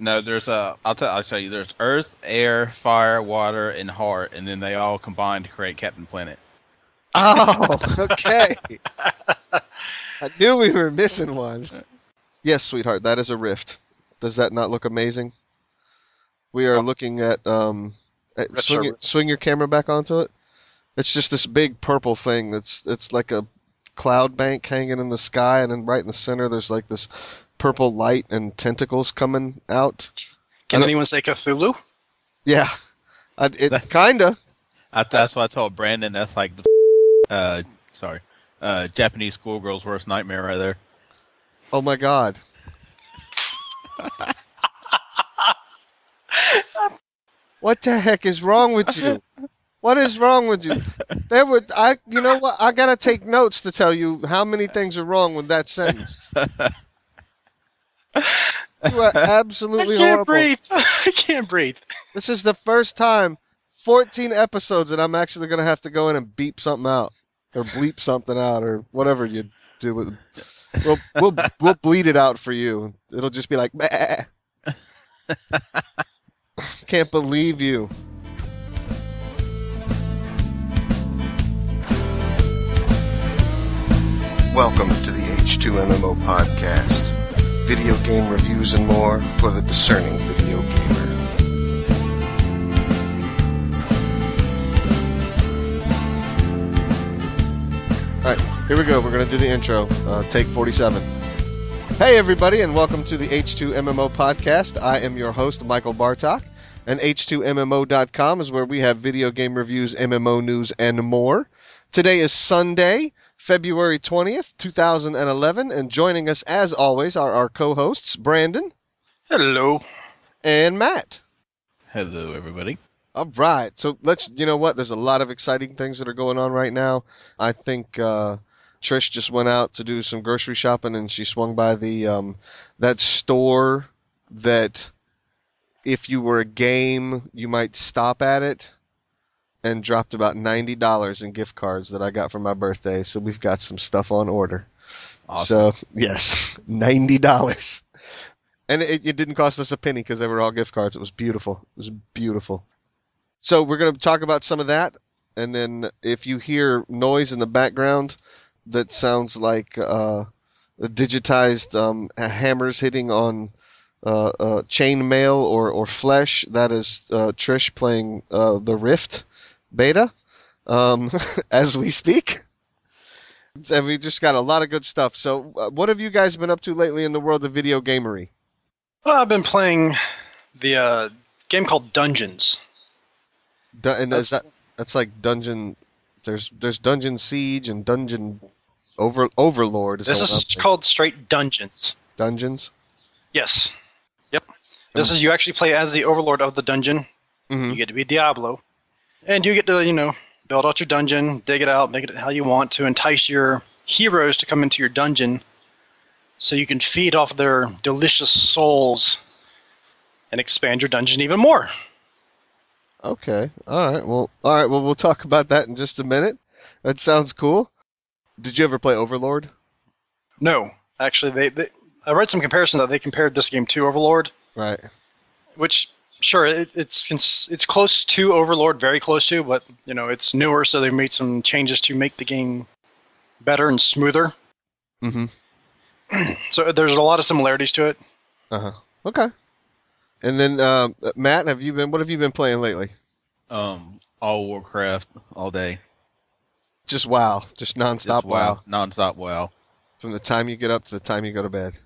No, there's a. I'll tell. I'll tell you. There's Earth, Air, Fire, Water, and Heart, and then they all combine to create Captain Planet. Oh, okay. I knew we were missing one. Yes, sweetheart, that is a rift. Does that not look amazing? We are looking at um. At, swing, your, swing your camera back onto it. It's just this big purple thing. That's it's like a cloud bank hanging in the sky, and then right in the center, there's like this purple light and tentacles coming out. Can anyone say Cthulhu? Yeah, I, it That- kinda. I, that's what I told Brandon. That's like the. Uh, sorry. Uh, Japanese schoolgirl's worst nightmare right there. Oh my god. what the heck is wrong with you? What is wrong with you? There would I you know what? I gotta take notes to tell you how many things are wrong with that sentence. You are absolutely I can't horrible. breathe. I can't breathe. This is the first time, 14 episodes, that I'm actually gonna have to go in and beep something out, or bleep something out, or whatever you do with. We'll we'll we'll bleed it out for you. It'll just be like. "Meh." Can't believe you. Welcome to the H2MMO podcast. Video game reviews and more for the discerning video gamer. All right, here we go. We're gonna do the intro. Uh, take 47. Hey everybody, and welcome to the H2MMO podcast. I am your host, Michael Bartok, and H2MMO.com is where we have video game reviews, MMO news, and more. Today is Sunday, February 20th, 2011, and joining us as always are our co-hosts Brandon Hello. and Matt. Hello, everybody. All right. So let's, you know what? There's a lot of exciting things that are going on right now. I think uh, Trish just went out to do some grocery shopping and she swung by the um, that store that if you were a game, you might stop at it and dropped about $90 in gift cards that I got for my birthday. So we've got some stuff on order. Awesome. So, yes, $90. And it, it didn't cost us a penny because they were all gift cards. It was beautiful. It was beautiful. So we're going to talk about some of that, and then if you hear noise in the background that sounds like uh, digitized um, hammers hitting on uh, uh, chain mail or, or flesh, that is uh, Trish playing uh, the Rift beta um, as we speak. And we just got a lot of good stuff. So, uh, what have you guys been up to lately in the world of video gamery? Well, I've been playing the uh, game called Dungeons. Du- and is that that's like dungeon? There's there's dungeon siege and dungeon over overlord. Is This is one I'm thinking. called straight Dungeons. dungeons. Yes. Yep. This is you actually play as the overlord of the dungeon. hmm You get to be Diablo, and you get to you know build out your dungeon, dig it out, make it how you want to entice your heroes to come into your dungeon, so you can feed off their delicious souls and expand your dungeon even more. Okay. All right. Well. All right. Well, we'll talk about that in just a minute. That sounds cool. Did you ever play Overlord? No, actually, they, they I read some comparison that they compared this game to Overlord, Right. which sure it, it's cons- it's close to Overlord, very close to, but you know it's newer, so they made some changes to make the game better and smoother. Mm-hmm. So there's a lot of similarities to it. Uh huh. Okay. And then uh, Matt, have you been? What have you been playing lately? Um, all Warcraft all day. Just WoW. Just nonstop Just WoW. Non-stop WoW. From the time you get up to the time you go to bed.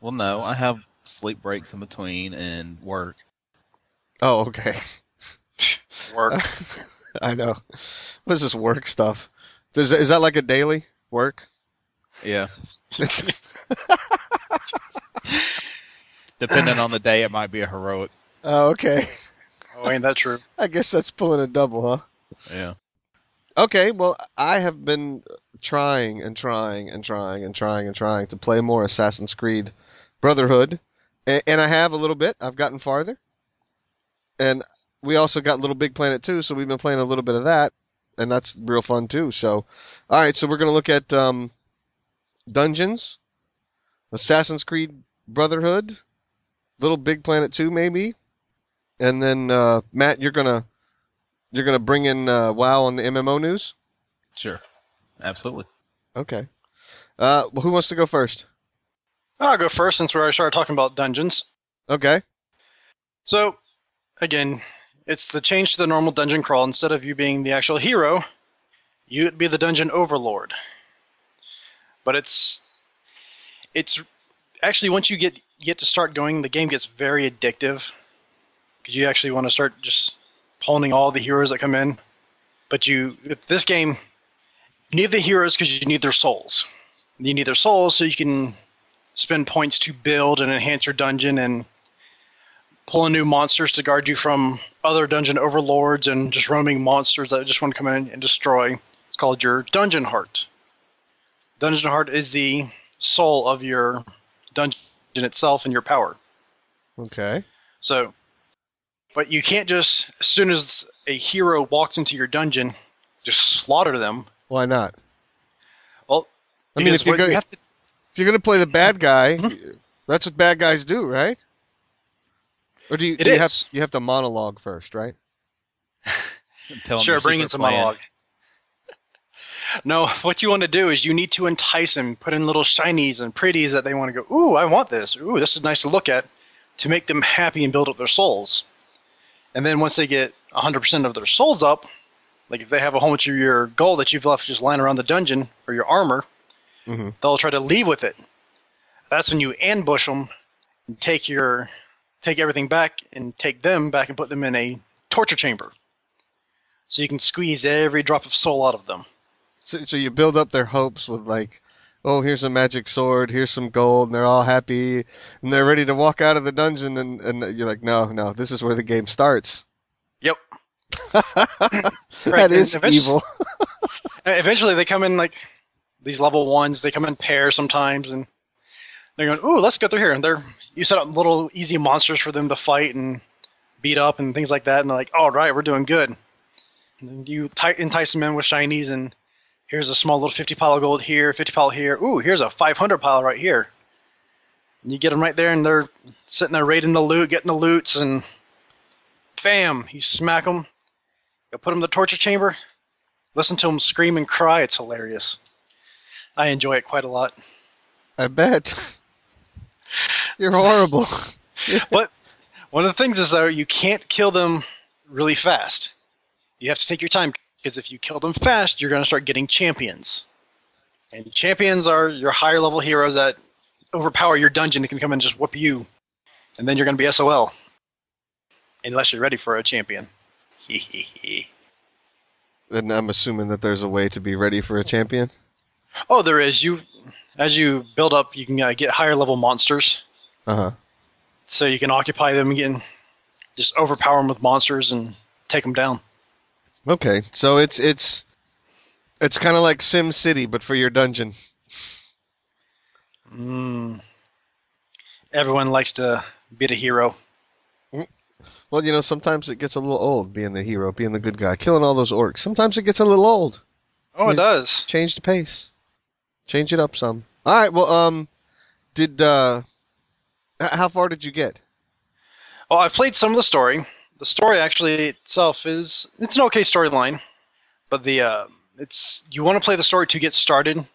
Well, no, I have sleep breaks in between and work. Oh, okay. Work. I know. What is this work stuff? Does, is that like a daily work? Yeah. Depending on the day, it might be a heroic. Oh, okay. oh, ain't that true? I guess that's pulling a double, huh? Yeah. Okay, well, I have been trying and trying and trying and trying and trying to play more Assassin's Creed Brotherhood, and, and I have a little bit. I've gotten farther, and we also got Little Big Planet too, so we've been playing a little bit of that, and that's real fun too. So, all right, so we're gonna look at um, Dungeons, Assassin's Creed Brotherhood, Little Big Planet 2 maybe. And then uh, Matt, you're gonna you're gonna bring in uh, WoW on the MMO news. Sure. Absolutely. Okay. Uh, well, who wants to go first? I'll go first since we already started talking about dungeons. Okay. So, again, it's the change to the normal dungeon crawl. Instead of you being the actual hero, you'd be the dungeon overlord. But it's it's actually once you get get to start going, the game gets very addictive because you actually want to start just pawning all the heroes that come in. But you this game, you need the heroes because you need their souls. You need their souls so you can spend points to build and enhance your dungeon and pull in new monsters to guard you from other dungeon overlords and just roaming monsters that just want to come in and destroy. It's called your dungeon heart. Dungeon heart is the soul of your dungeon itself and your power. Okay. So, but you can't just as soon as a hero walks into your dungeon, just slaughter them. Why not? Well, I mean, if you're going you to if you're gonna play the bad guy, Mhm. that's what bad guys do, right? Or do you, It do you have you have to monologue first, right? Tell 'em sure bring in some plan. monologue. No, what you want to do is you need to entice them, put in little shinies and pretties that they want to go, ooh, I want this. Ooh, this is nice to look at, to make them happy and build up their souls. And then once they get 100% of their souls up, like if they have a whole bunch of your gold that you've left just lying around the dungeon or your armor, hmm they'll try to leave with it. That's when you ambush them and take your take everything back and take them back and put them in a torture chamber. So you can squeeze every drop of soul out of them. So, so you build up their hopes with like, oh, here's a magic sword, here's some gold, and they're all happy, and they're ready to walk out of the dungeon, and, and you're like, no, no, this is where the game starts. Yep. that and evil. Eventually, they come in like these level ones. They come in pairs sometimes, and they're going, "Ooh, let's go through here." And they're you set up little easy monsters for them to fight and beat up and things like that. And they're like, "All right, we're doing good." And you ti- entice them in with shinies, and here's a small little fifty pile of gold here, fifty pile here. Ooh, here's a five hundred pile right here. And you get them right there, and they're sitting there raiding the loot, getting the loots, and bam, you smack them. You put them in the torture chamber. Listen to them scream and cry. It's hilarious. I enjoy it quite a lot. I bet. You're horrible. But one of the things is though you can't kill them really fast. You have to take your time because if you kill them fast, you're going to start getting champions. And champions are your higher level heroes that overpower your dungeon and can come and just whoop you. And then you're going to be SOL. Unless you're ready for a champion. then I'm assuming that there's a way to be ready for a champion. oh, there is. You, as you build up, you can uh, get higher level monsters. Uh huh. so you can occupy them again, just overpower them with monsters and take them down. Okay, so it's it's it's kind of like Sim City, but for your dungeon. Mm. Everyone likes to be the hero. Well, you know, sometimes it gets a little old being the hero, being the good guy, killing all those orcs. Sometimes it gets a little old. Oh, it does. Change the pace. Change it up some. All right. Well, um, did uh, h- how far did you get? Well, I've played some of the story. The story actually itself is it's an okay storyline, but the uh, it's you want to play the story to get started,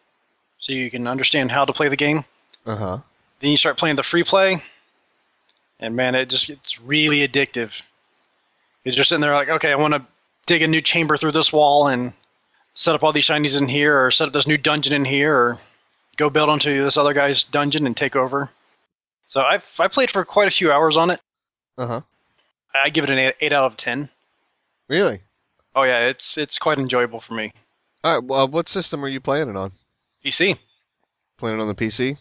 so you can understand how to play the game. Uh huh. Then you start playing the free play, and man, it just gets really addictive. You're just sitting there like, okay, I want to dig a new chamber through this wall and set up all these shinies in here, or set up this new dungeon in here, or go build onto this other guy's dungeon and take over. So I've I played for quite a few hours on it. Uh huh. I give it an eight, eight out of ten. Really? Oh yeah, it's it's quite enjoyable for me. All right. Well, what system are you playing it on? PC. Playing it on the PC?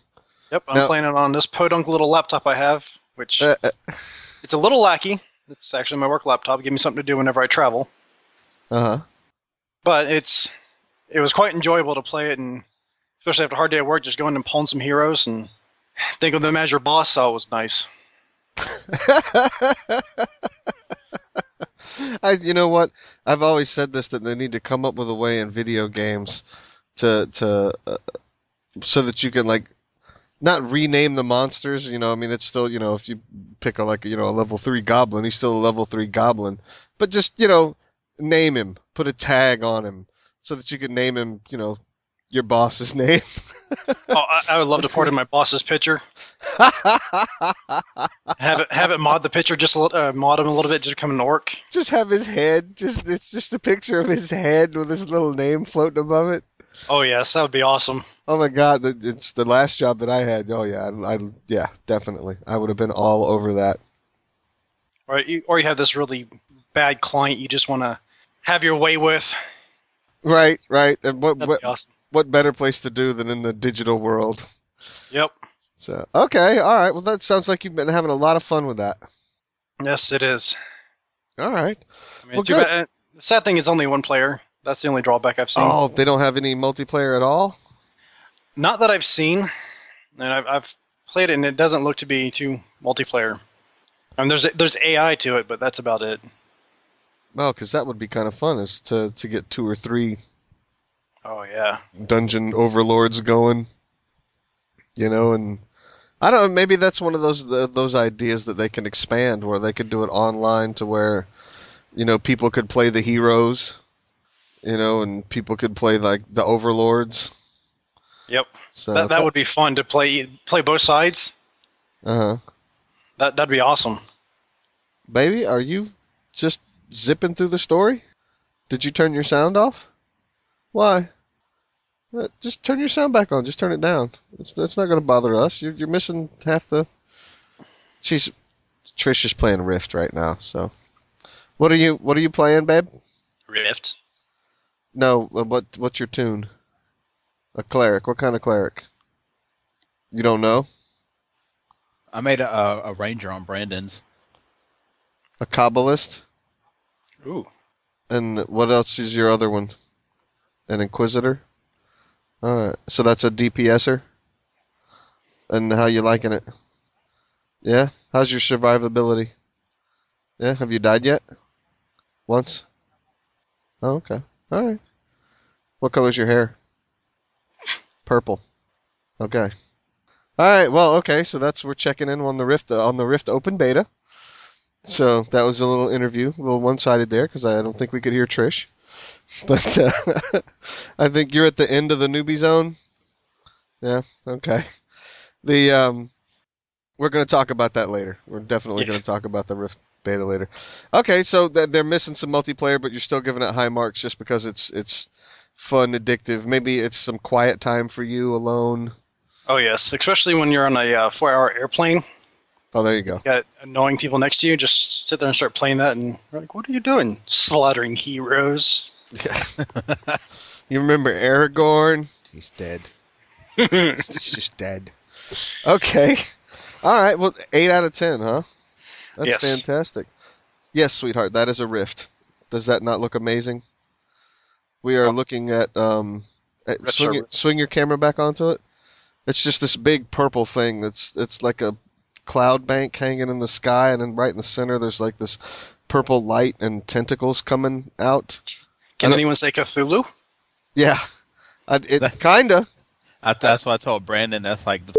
Yep, I'm Now- playing it on this podunk little laptop I have, which Uh, uh it's a little lackey. It's actually my work laptop. Give me something to do whenever I travel. Uh huh. But it's it was quite enjoyable to play it and especially after a hard day at work just going and pulling some heroes and think of them as your boss it was nice I, you know what? I've always said this that they need to come up with a way in video games to to uh, so that you can like not rename the monsters. You know, I mean, it's still you know if you pick a like you know a level three goblin, he's still a level three goblin. But just you know, name him, put a tag on him, so that you can name him. You know, your boss's name. Oh, I, I would love to port in my boss's picture. Have it have it mod the picture just a little, uh, mod him a little bit to become an orc. just have his head. Just it's just a picture of his head with his little name floating above it. Oh yes, that would be awesome. Oh my god, that- it's the last job that I had. Oh yeah, I, I yeah, definitely. I would have been all over that. Or you, or you have this really bad client you just want to have your way with. Right, right. And what what awesome. what better place to do than in the digital world? Yep. So okay, all right. Well, that sounds like you've been having a lot of fun with that. Yes, it is. All right. I mean, Well, good. bad, uh, the sad thing is only one player. That's the only drawback I've seen. Oh, they don't have any multiplayer at all. Not that I've seen, and I've, I've played it, and it doesn't look to be too multiplayer. I mean, there's there's AI to it, but that's about it. No, because that would be kind of fun, is to to get two or three Oh yeah. dungeon overlords going. You know, and I don't know. Maybe that's one of those th those ideas that they can expand, where they could do it online to where, you know, people could play the heroes, you know, and people could play like the overlords. Yep. So that that would be fun to play play both sides. Uh huh. That that'd be awesome. Baby, are you just zipping through the story? Did you turn your sound off? Why? Uh, Just turn your sound back on. Just turn it down. It's, it's not going to bother us. You're, you're missing half the. She's Trish is playing Rift right now. So, what are you What are you playing, babe? Rift. No, uh, what What's your toon? A cleric. What kind of cleric? You don't know? I made a, a, a ranger on Brandon's. A Cabalist. Ooh. And what else is your other one? An Inquisitor? Alright. So that's a DPSer? And how you liking it? Yeah? How's your survivability? Yeah? Have you died yet? Once? Oh, okay. Alright. What color's your hair? Purple. Okay. Alright, well, okay, so that's we're checking in on the Rift uh, on the Rift open beta. So that was a little interview, a little one-sided there because I don't think we could hear Trish. But uh, I think you're at the end of the newbie zone. Yeah. Okay. The um, we're going to talk about that later. We're definitely Yeah. going to talk about the Rift beta later. Okay, so th- they're missing some multiplayer, but you're still giving it high marks just because it's it's fun, addictive. Maybe it's some quiet time for you alone. Oh yes, especially when you're on a uh, four-hour airplane. Oh, there you go. got annoying people next to you, just sit there and start playing that, and you're like, "What are you doing? Slaughtering heroes." Yeah. you remember Aragorn? He's dead. He's just dead. Okay. All right. Well, eight out of ten, huh? That's Yes. fantastic. Yes, sweetheart. That is a rift. Does that not look amazing? We are looking at um. At, Retro swing, your, swing your camera back onto it. It's just this big purple thing. That's it's like a cloud bank hanging in the sky, and then right in the center, there's like this purple light and tentacles coming out. Can anyone say Cthulhu? Yeah, I, it That- kinda. I, that's what I told Brandon. That's like the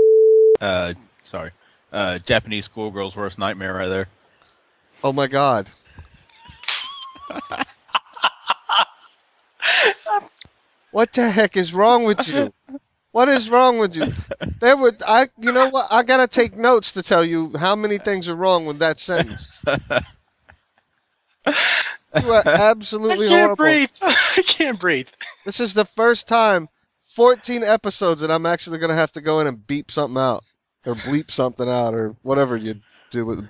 uh, sorry, uh, Japanese schoolgirl's worst nightmare right there. Oh my god. what the heck is wrong with you? What is wrong with you? There would I you know what I gotta take notes to tell you how many things are wrong with that sentence. You are absolutely I can't horrible. breathe. I can't breathe. This is the first time, 14 episodes, that I'm actually gonna have to go in and beep something out, or bleep something out, or whatever you do with.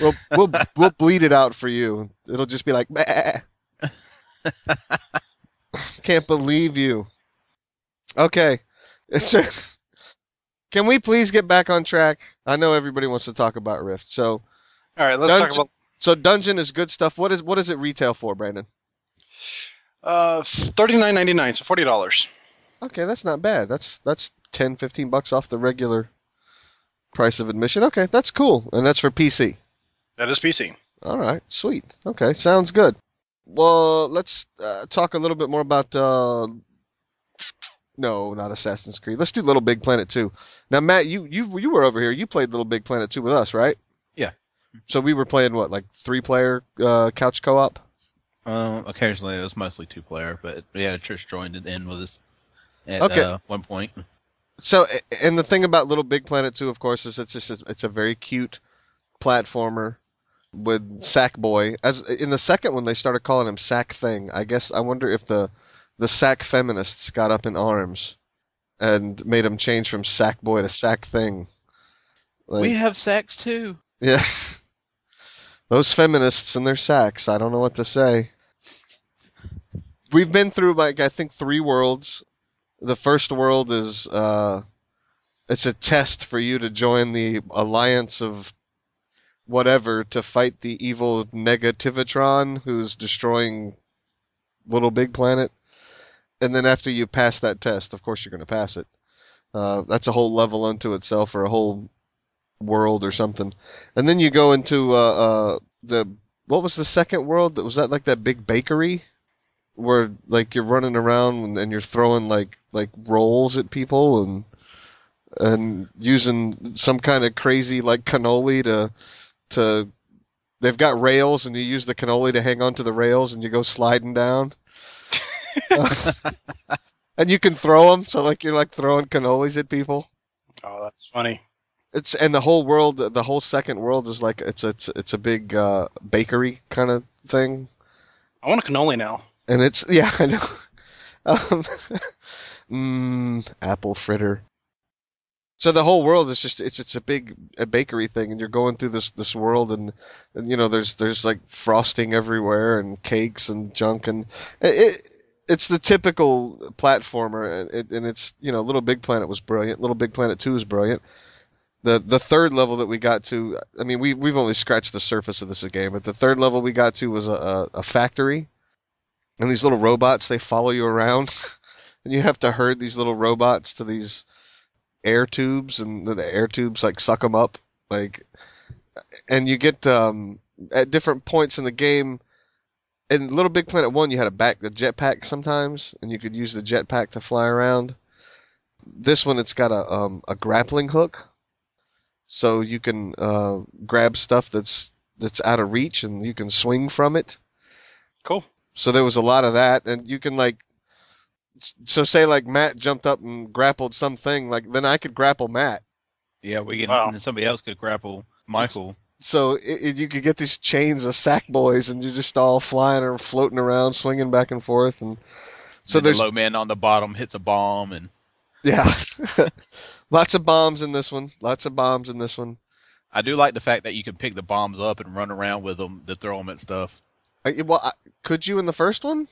We'll we'll we'll bleed it out for you. It'll just be like. "Bah." Can't believe you. Okay, So, can we please get back on track? I know everybody wants to talk about Rift. So All right, let's Dungeon- talk so Dungeon is good stuff. What is what does it retail for, Brandon? uh, thirty nine ninety nine, so forty dollars. Okay, that's not bad. That's that's 10, 15 bucks off the regular price of admission. Okay, that's cool. And that's for PC. That is PC. All right, sweet. Okay, sounds good. Well, let's uh, talk a little bit more about uh, No, not Assassin's Creed. Let's do Little Big Planet 2. Now, Matt, you you you were over here. You played Little Big Planet 2 with us, right? Yeah. So we were playing what, like three player uh, couch co-op? Uh, occasionally it was mostly two player, but yeah, Trish joined it in with us at Okay. uh, one point. So, and the thing about Little Big Planet 2, of course, is it's just a, it's a very cute platformer with Sackboy. As in the second one, they started calling him Sack Thing. I guess I wonder if the the Sack feminists got up in arms and made him change from sack boy to Sack Thing. Like, we have sacks too. yeah, those feminists and their sacks. I don't know what to say. We've been through like I think three worlds. The first world is uh, it's a test for you to join the alliance of whatever to fight the evil Negativitron who's destroying Little Big Planet. And then after you pass that test, of course you're going to pass it. Uh, that's a whole level unto itself, or a whole world, or something. And then you go into uh, uh, the what was the second world? Was that like that big bakery where like you're running around and, you're throwing like like rolls at people and and using some kind of crazy like cannoli to to they've got rails and you use the cannoli to hang onto the rails and you go sliding down. and you can throw them, so like you're like throwing cannolis at people. Oh, that's funny. It's and the whole world, the whole second world is like it's a, it's it's a big uh, bakery kind of thing, I want a cannoli now. and it's yeah I know. Um, mm, apple fritter. So the whole world is just it's it's a big a bakery thing, and you're going through this this world, and, and you know there's there's like frosting everywhere and cakes and junk, and it, it it's the typical platformer, and, and it's you know Little Big Planet was brilliant, Little Big Planet Two is brilliant. The the third level that we got to, I mean we we've only scratched the surface of this game, but the third level we got to was a, a, a factory, and these little robots they follow you around, and you have to herd these little robots to these air tubes and the air tubes like suck them up. Like and you get um at different points in the game in little big planet 1 you had to back the jetpack sometimes and you could use the jetpack to fly around this one it's got a um a grappling hook so you can uh grab stuff that's that's out of reach and you can swing from it Cool. so there was a lot of that and you can like so say like Matt jumped up and grappled something like then I could grapple Matt Yeah, we can. Wow. And somebody else could grapple Michael. So it, it, you could get these chains of sack boys and you're just all flying or floating around swinging back and forth and so So the there's low man on the bottom hits a bomb, and yeah. Lots of bombs in this one. Lots of bombs in this one. I do like the fact that you can pick the bombs up and run around with them to throw them at stuff. I, well I, could you in the first one?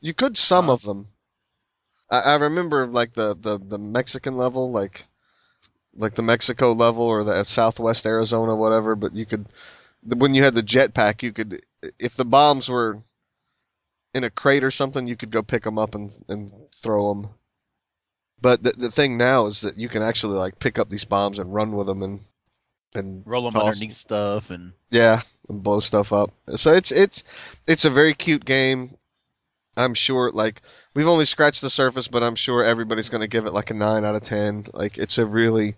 You could some Uh. of them I, I remember like the, the the Mexican level like like the Mexico level or the uh, Southwest Arizona whatever but you could when you had the jetpack you could if the bombs were in a crate or something you could go pick them up and and throw them but the the thing now is that you can actually like pick up these bombs and run with them and and Roll them toss- underneath stuff, and yeah, and blow stuff up. So it's it's it's a very cute game. I'm sure like we've only scratched the surface, but I'm sure everybody's going to give it like a 9 out of 10. Like it's a really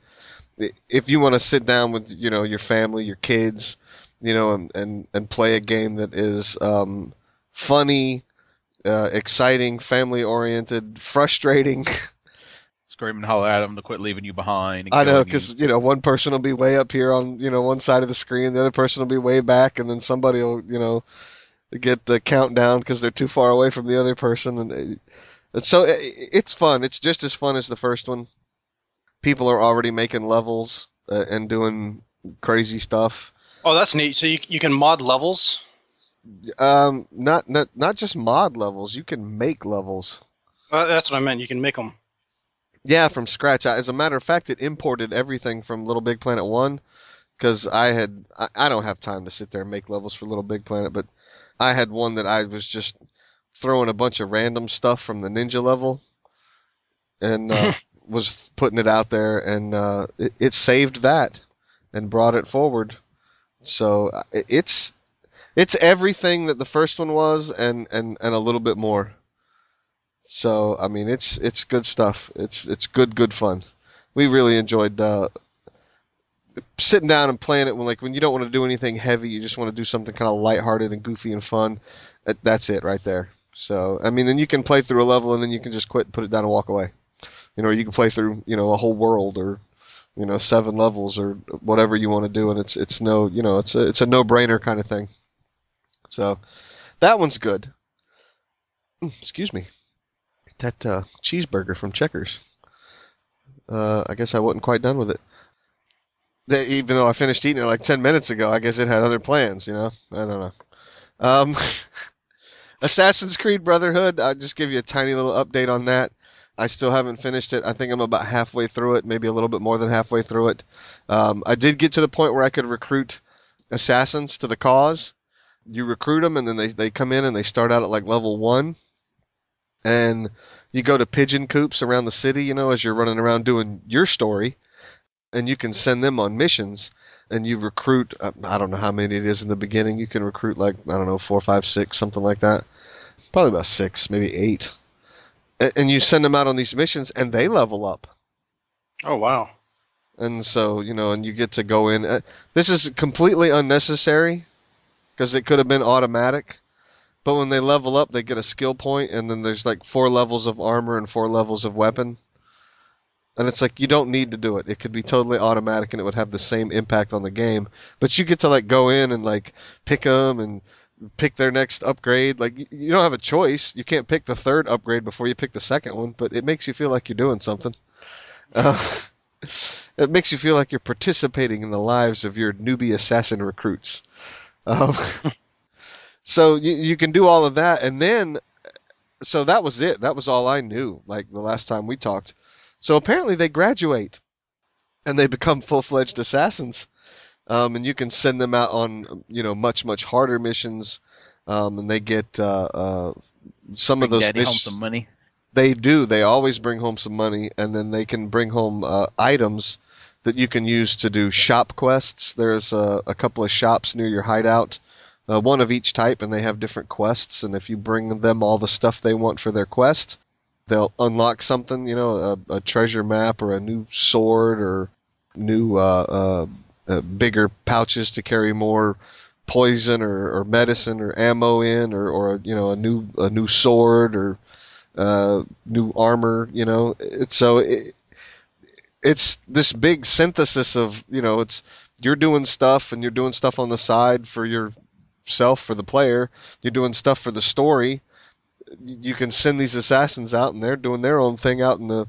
if you want to sit down with, you know, your family, your kids, you know, and and, and play a game that is um funny, uh, exciting, family oriented, frustrating. scream and holler at them to quit leaving you behind. I know killing you. because you know one person will be way up here on you know one side of the screen, the other person will be way back, and then somebody will you know get the countdown because they're too far away from the other person, and so it's fun. It's just as fun as the first one. People are already making levels uh, and doing crazy stuff. Oh, that's neat. So you you can mod levels. Um, not not not just mod levels. You can make levels. Uh, that's what I meant. You can make them. Yeah, from scratch. As a matter of fact, it imported everything from Little Big Planet One because I had I, I don't have time to sit there and make levels for Little Big Planet, but I had one that I was just throwing a bunch of random stuff from the ninja level and uh, was putting it out there, and uh, it, it saved that and brought it forward. So uh, it- it's it's everything that the first one was, and and and a little bit more. So I mean, it's it's good stuff. It's it's good good fun. We really enjoyed uh, sitting down and playing it when like when you don't want to do anything heavy, you just want to do something kind of lighthearted and goofy and fun. That's it right there. So I mean, then you can play through a level and then you can just quit, put it down, and walk away. You know, or you can play through you know a whole world or you know seven levels or whatever you want to do, and it's it's no you know it's a it's a no brainer kind of thing. So that one's good. Mm, Excuse me. That uh, cheeseburger from Checkers. Uh, I guess I wasn't quite done with it. Even though I finished eating it like ten minutes ago, I guess it had other plans. You know, I don't know. Um, Assassin's Creed Brotherhood. I'll just give you a tiny little update on that. I still haven't finished it. I think I'm about halfway through it, maybe a little bit more than halfway through it. Um, I did get to the point where I could recruit assassins to the cause. You recruit them, and then they they come in and they start out at like level one, and you go to pigeon coops around the city. You know, as you're running around doing your story, and you can send them on missions. And you recruit. uh, I don't know how many it is in the beginning. You can recruit like I don't know four, five, six, something like that. Probably about six, maybe eight. And you send them out on these missions, and they level up Oh wow. and so you know, and you get to go in. Uh, this is completely unnecessary because it could have been automatic. But when they level up, they get a skill point, and then there's like four levels of armor and four levels of weapon. And it's like you don't need to do it. It could be totally automatic, and it would have the same impact on the game. But you get to like go in and like pick them and pick their next upgrade. Like you don't have a choice. You can't pick the third upgrade before you pick the second one. But it makes you feel like you're doing something. Uh, it makes you feel like you're participating in the lives of your newbie assassin recruits. Um, so you you can do all of that, and then so that was it. That was all I knew. Like the last time we talked. So apparently they graduate, and they become full fledged assassins. Um, and you can send them out on you know much much harder missions, um, and they get uh, uh, some of Bring those Daddy home some money. they do. They always bring home some money, and then they can bring home uh, items that you can use to do shop quests. There's a, a couple of shops near your hideout, uh, one of each type, and they have different quests. And if you bring them all the stuff they want for their quest, they'll unlock something. You know, a, a treasure map or a new sword or new uh, uh, uh, bigger pouches to carry more poison or, or medicine or ammo in, or, or you know a new a new sword or uh, new armor. You know, it's so it, it's this big synthesis of you know it's you're doing stuff and you're doing stuff on the side for yourself for the player. You're doing stuff for the story. You can send these assassins out and they're doing their own thing out in the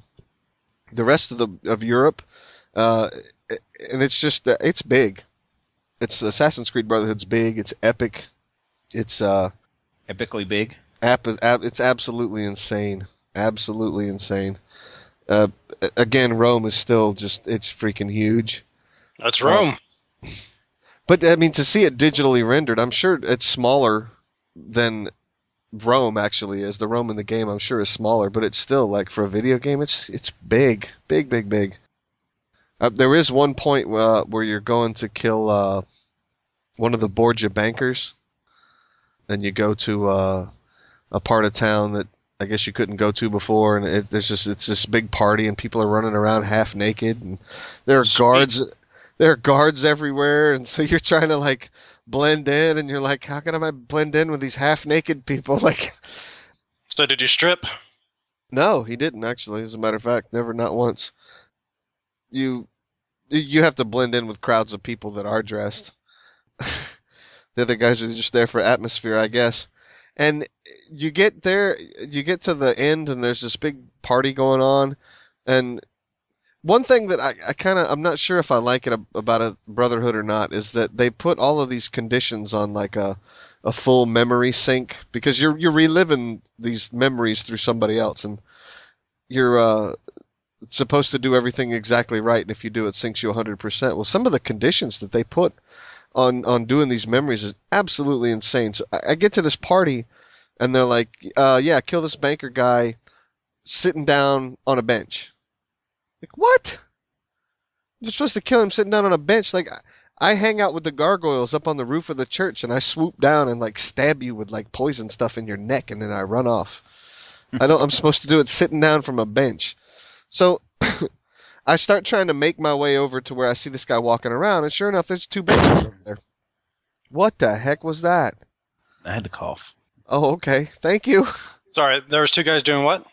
the rest of the of Europe. Uh, and it's just uh, it's big. It's Assassin's Creed Brotherhood's big. It's epic. It's uh Epically big. App, app, it's absolutely insane. Absolutely insane. Uh, again, Rome is still just, it's freaking huge. That's Rome. But, I mean, to see it digitally rendered, I'm sure it's smaller than Rome actually is. The Rome in the game, I'm sure, is smaller, but it's still, like, for a video game, it's, it's big. Big, big, big. Uh, there is one point uh, where you're going to kill uh, one of the Borgia bankers, and you go to uh, a part of town that I guess you couldn't go to before, and it, there's just it's this big party, and people are running around half naked, and there are guards, there are guards everywhere, and so you're trying to like blend in, and you're like, how can I blend in with these half naked people? Like, So did you strip? no, he didn't actually. As a matter of fact, never, not once. You, you have to blend in with crowds of people that are dressed. the other guys are just there for atmosphere, I guess. And you get there, you get to the end, and there's this big party going on. And one thing that I, I kind of, I'm not sure if I like it ab- about a Brotherhood or not, is that they put all of these conditions on like a, a full memory sync because you're you're reliving these memories through somebody else, and you're uh, supposed to do everything exactly right. And if you do, it syncs you 100%. Well, some of the conditions that they put on on doing these memories is absolutely insane. So I, I get to this party, and they're like, uh, "Yeah, kill this banker guy sitting down on a bench." Like what? You're supposed to kill him sitting down on a bench. Like I- I hang out with the gargoyles up on the roof of the church, and I swoop down and like stab you with like poison stuff in your neck, and then I run off. I don't. I'm supposed to do it sitting down from a bench. So I start trying to make my way over to where I see this guy walking around, and sure enough, there's two benches over there. What the heck was that? I had to cough. Oh, okay. Thank you. Sorry, there was two guys doing what?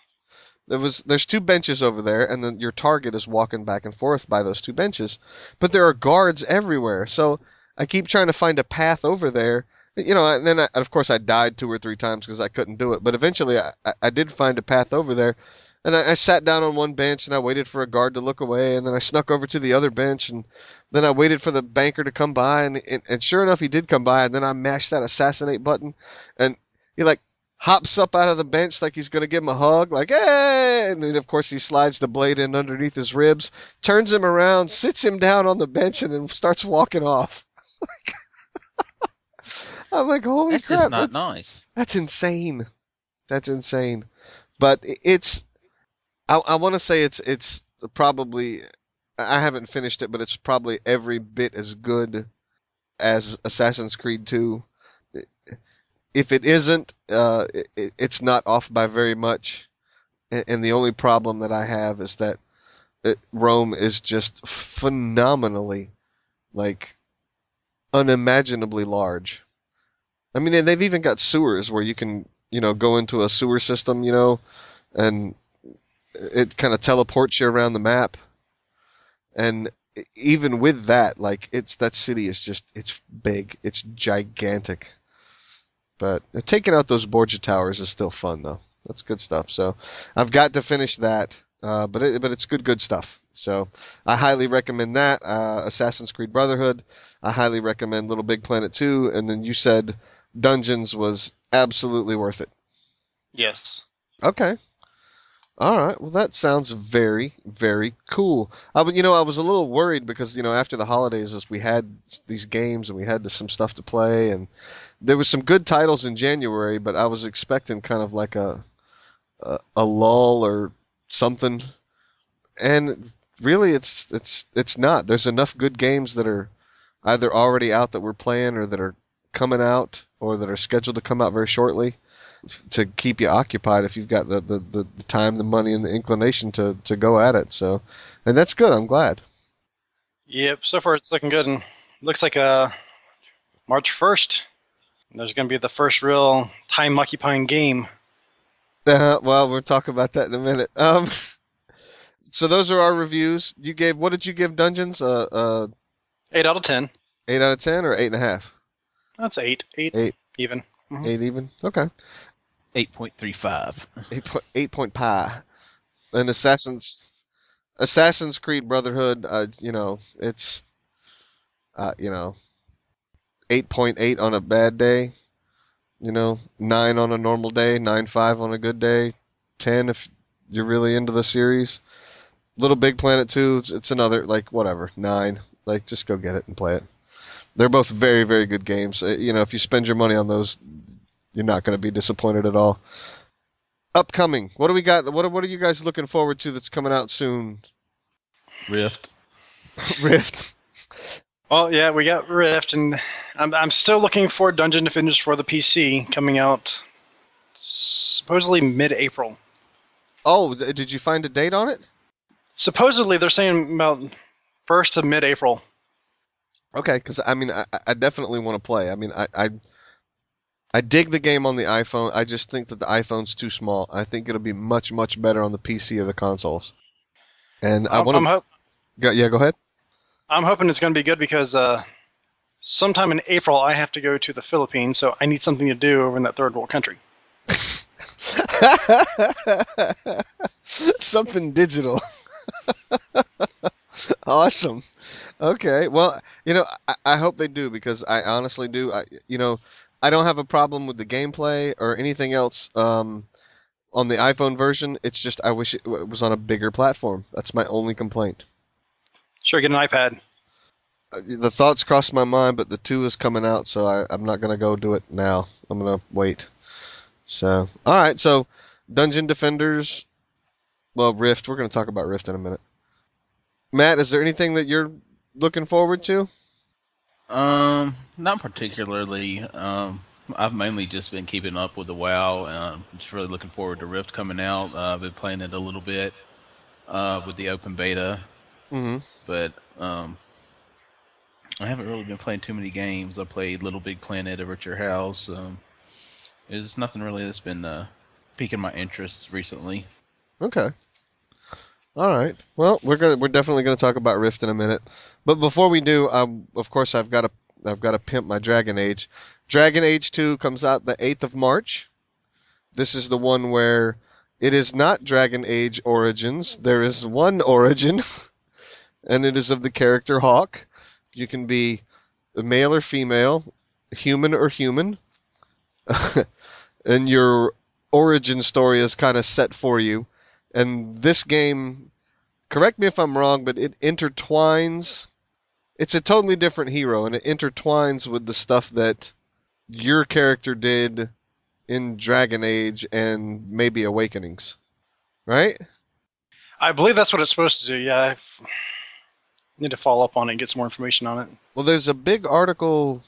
There was there's two benches over there, and then your target is walking back and forth by those two benches. But there are guards everywhere, so I keep trying to find a path over there. You know, and then I, of course I died two or three times because I couldn't do it. But eventually I, I- did find a path over there, and I, I sat down on one bench and I waited for a guard to look away, and then I snuck over to the other bench, and then I waited for the banker to come by, and and, and sure enough he did come by, and then I mashed that assassinate button, and he like hops up out of the bench like he's going to give him a hug, like, hey! And then, of course, he slides the blade in underneath his ribs, turns him around, sits him down on the bench, and then starts walking off. I'm like, holy That's crap. just not that's, nice. that's insane. That's insane. But it's, I, I want to say it's, it's probably, I haven't finished it, but it's probably every bit as good as Assassin's Creed 2 if it isn't, uh, it, it's not off by very much. And, the only problem that I have is that it, Rome is just phenomenally, like, unimaginably large. I mean, they've even got sewers where you can, you know, go into a sewer system, you know, and it kind of teleports you around the map. And even with that, like, it's that city is just, it's big, it's gigantic. But taking out those Borgia towers is still fun, though. That's good stuff. So I've got to finish that, uh, but it, but it's good, good stuff. So I highly recommend that. Uh, Assassin's Creed Brotherhood. I highly recommend Little Big Planet 2. And then you said Dungeons was absolutely worth it. Yes. Okay. All right. Well, that sounds very, very cool. I, would- you know, I was a little worried because you know after the holidays, as we had these games and we had some stuff to play, and there was some good titles in January, but I was expecting kind of like a a, a lull or something, and really, it's it's it's not. There's enough good games that are either already out that we're playing, or that are coming out, or that are scheduled to come out very shortly to keep you occupied if you've got the, the, the, time, the money, and the inclination to, to go at it. So, and that's good. I'm glad. Yep. So far, it's looking good, and looks like uh, March first. There's going to be the first real time occupying game. Uh, well, we'll talk about that in a minute. Um, so those are our reviews. You gave what did you give Dungeons? Uh, uh, Eight out of ten. eight out of ten or eight and a half? That's eight. Eight. Eight. Even. Mhm. Eight even. Okay. 8.35. Eight point eight point pie. And Assassin's Assassin's Creed Brotherhood. Uh, you know, it's uh, you know, eight point eight on a bad day. You know, nine on a normal day, nine five on a good day, ten if you're really into the series. Little Big Planet two, it's, it's another like whatever nine. Like just go get it and play it. They're both very very good games. Uh, You know, if you spend your money on those, you're not going to be disappointed at all. Upcoming, what do we got? What are, what are you guys looking forward to that's coming out soon? Rift. Rift. Well, yeah, we got Rift, and I'm I'm still looking for Dungeon Defenders for the PC coming out supposedly mid-April. Oh, th- did you find a date on it? Supposedly, they're saying about first to mid-April. Okay, because I mean, I, I definitely want to play. I mean, I, I I dig the game on the iPhone. I just think that the iPhone's too small. I think it'll be much much better on the PC or the consoles. And I I'm, want I'm, to. Go, yeah, go ahead. I'm hoping it's going to be good because uh, sometime in April I have to go to the Philippines, so I need something to do over in that third world country. Something digital. awesome. Okay. Well, you know, I, I hope they do because I honestly do. I, you know, I don't have a problem with the gameplay or anything else um, on the iPhone version. It's just I wish it w- was on a bigger platform. That's my only complaint. Sure, get an iPad. Uh, The thoughts crossed my mind, but the two is coming out, so I, I'm not gonna go do it now. I'm gonna wait. So, all right. So, Dungeon Defenders. Well, Rift. We're gonna talk about Rift in a minute. Matt, is there anything that you're looking forward to? Um, not particularly. Um, I've mainly just been keeping up with the WoW. Uh, I'm just really looking forward to Rift coming out. Uh, I've been playing it a little bit uh, with the open beta, hmm but um, I haven't really been playing too many games. I played Little Big Planet over at your house. Um, there's nothing really that's been uh, piquing my interests recently. Okay. All right. Well, we're gonna we're definitely gonna talk about Rift in a minute, but before we do, um, of course, I've got to I've got to pimp my Dragon Age. Dragon Age Two comes out the eighth of March. This is the one where it is not Dragon Age Origins. There is one origin, and it is of the character Hawke. You can be male or female, human or human, and your origin story is kind of set for you. And this game, correct me if I'm wrong, but it intertwines. It's a totally different hero, and it intertwines with the stuff that your character did in Dragon Age and maybe Awakenings. Right? I believe that's what it's supposed to do. Yeah, need to follow up on it and get some more information on it. Well, there's a big article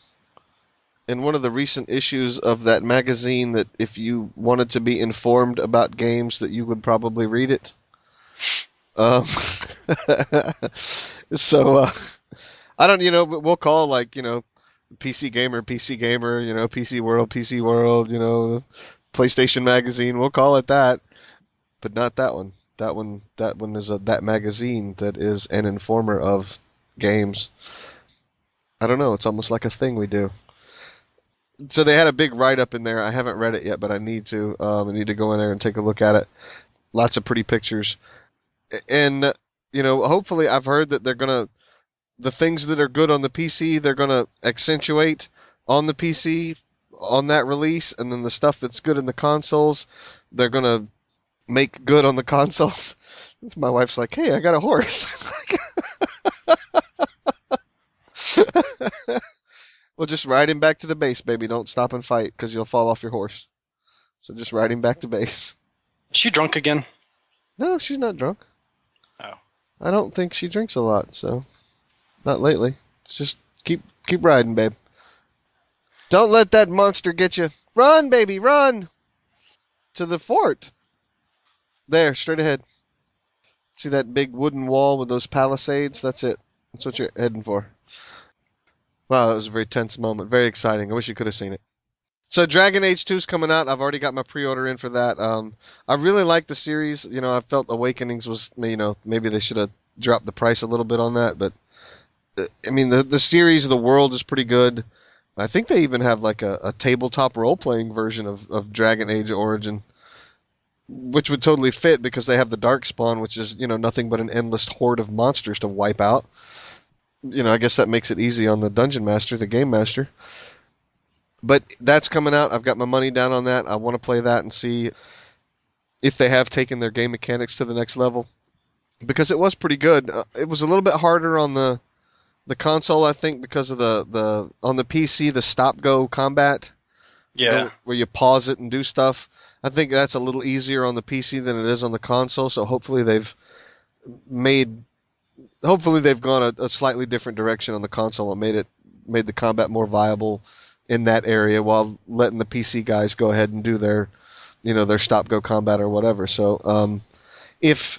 in one of the recent issues of that magazine that if you wanted to be informed about games that you would probably read it. Um, so uh, I don't, you know, we'll call like you know, PC Gamer, PC Gamer, you know, PC World, PC World, you know, PlayStation Magazine. We'll call it that, but not that one. That one, that one is a that magazine that is an informer of games. I don't know. It's almost like a thing we do. So they had a big write up in there. I haven't read it yet, but I need to. Um, I need to go in there and take a look at it. Lots of pretty pictures, and you know, hopefully, I've heard that they're gonna the things that are good on the PC, they're gonna accentuate on the PC on that release, and then the stuff that's good in the consoles, they're gonna make good on the consoles. My wife's like, "Hey, I got a horse." well, just ride him back to the base, baby. Don't stop and fight, because you'll fall off your horse. So just ride him back to base. Is she drunk again? No, she's not drunk. Oh. I don't think she drinks a lot, so not lately. It's just keep keep riding, babe. Don't let that monster get you. Run, baby, run to the fort. There, straight ahead. See that big wooden wall with those palisades? That's it. That's what you're heading for. Wow, that was a very tense moment. Very exciting. I wish you could have seen it. So Dragon Age 2 is coming out. I've already got my pre-order in for that. Um, I really like the series. You know, I felt Awakenings was, you know, maybe they should have dropped the price a little bit on that, but uh, I mean, the the series, the world is pretty good. I think they even have like a, a tabletop role-playing version of, of Dragon Age Origin, which would totally fit because they have the dark spawn, which is you know nothing but an endless horde of monsters to wipe out. You know, I guess that makes it easy on the dungeon master, the game master. But that's coming out. I've got my money down on that. I want to play that and see if they have taken their game mechanics to the next level because it was pretty good. Uh, it was a little bit harder on the the console, I think, because of the the on the PC the stop go combat. Yeah. where, where you pause it and do stuff. I think that's a little easier on the PC than it is on the console. So hopefully they've made, hopefully they've gone a, a slightly different direction on the console and made it made the combat more viable in that area while letting the PC guys go ahead and do their, you know, their stop go combat or whatever. So um, if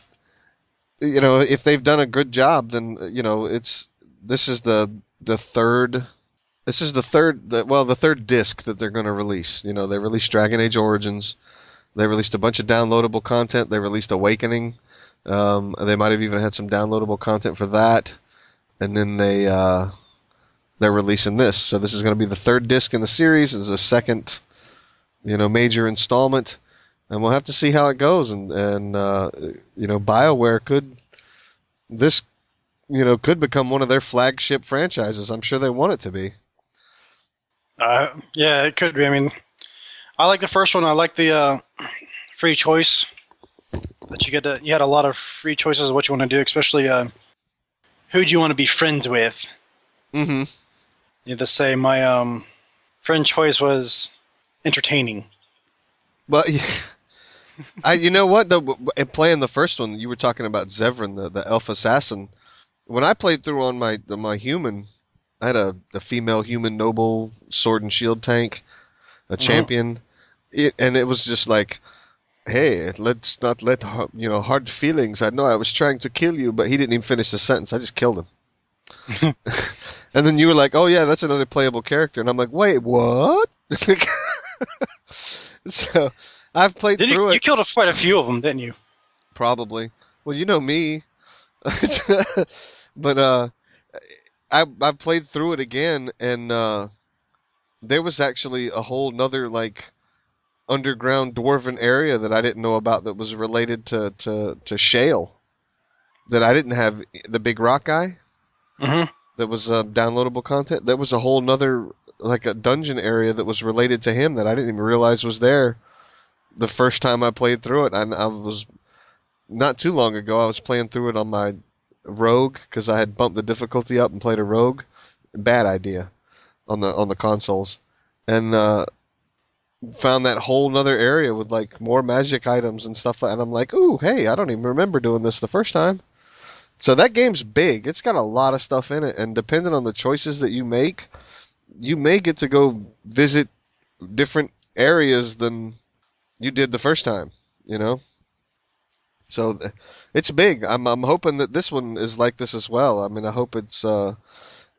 you know if they've done a good job, then you know it's this is the the third this is the third well the third disc that they're going to release you know they released dragon age origins they released a bunch of downloadable content they released awakening um, they might have even had some downloadable content for that and then they uh, they're releasing this so this is going to be the third disc in the series it's a second you know major installment and we'll have to see how it goes and and uh, you know bioware could this you know, could become one of their flagship franchises. I'm sure they want it to be. Uh, yeah, it could be. I mean, I like the first one. I like the uh, free choice that you get. To, you had a lot of free choices of what you want to do, especially uh, who do you want to be friends with. Mm-hmm. You have to say my um, friend choice was entertaining. But yeah, I, you know what? Though, playing the first one, you were talking about Zevran, the the elf assassin. When I played through on my my human, I had a, a female human noble sword and shield tank. a champion, it, and it was just like, hey, let's not let you know hard feelings. I know I was trying to kill you, but he didn't even finish the sentence. I just killed him. and then you were like, oh yeah, that's another playable character, and I'm like, wait, what? so I've played Did through you, it. you killed quite a few of them, didn't you? Probably. Well, you know me. but uh I I played through it again and uh there was actually a whole nother like underground dwarven area that I didn't know about that was related to to to shale that I didn't have the big rock guy Mm-hmm. that was uh, downloadable content. There was a whole nother like a dungeon area that was related to him that I didn't even realize was there. The first time I played through it, and I was not too long ago. I was playing through it on my rogue because I had bumped the difficulty up and played a rogue. Bad idea on the on the consoles, and uh, found that whole nother area with like more magic items and stuff. And I'm like, ooh, hey, I don't even remember doing this the first time. So that game's big. It's got a lot of stuff in it, and depending on the choices that you make, you may get to go visit different areas than you did the first time. You know. So it's big. I'm I'm hoping that this one is like this as well. I mean, I hope it's uh,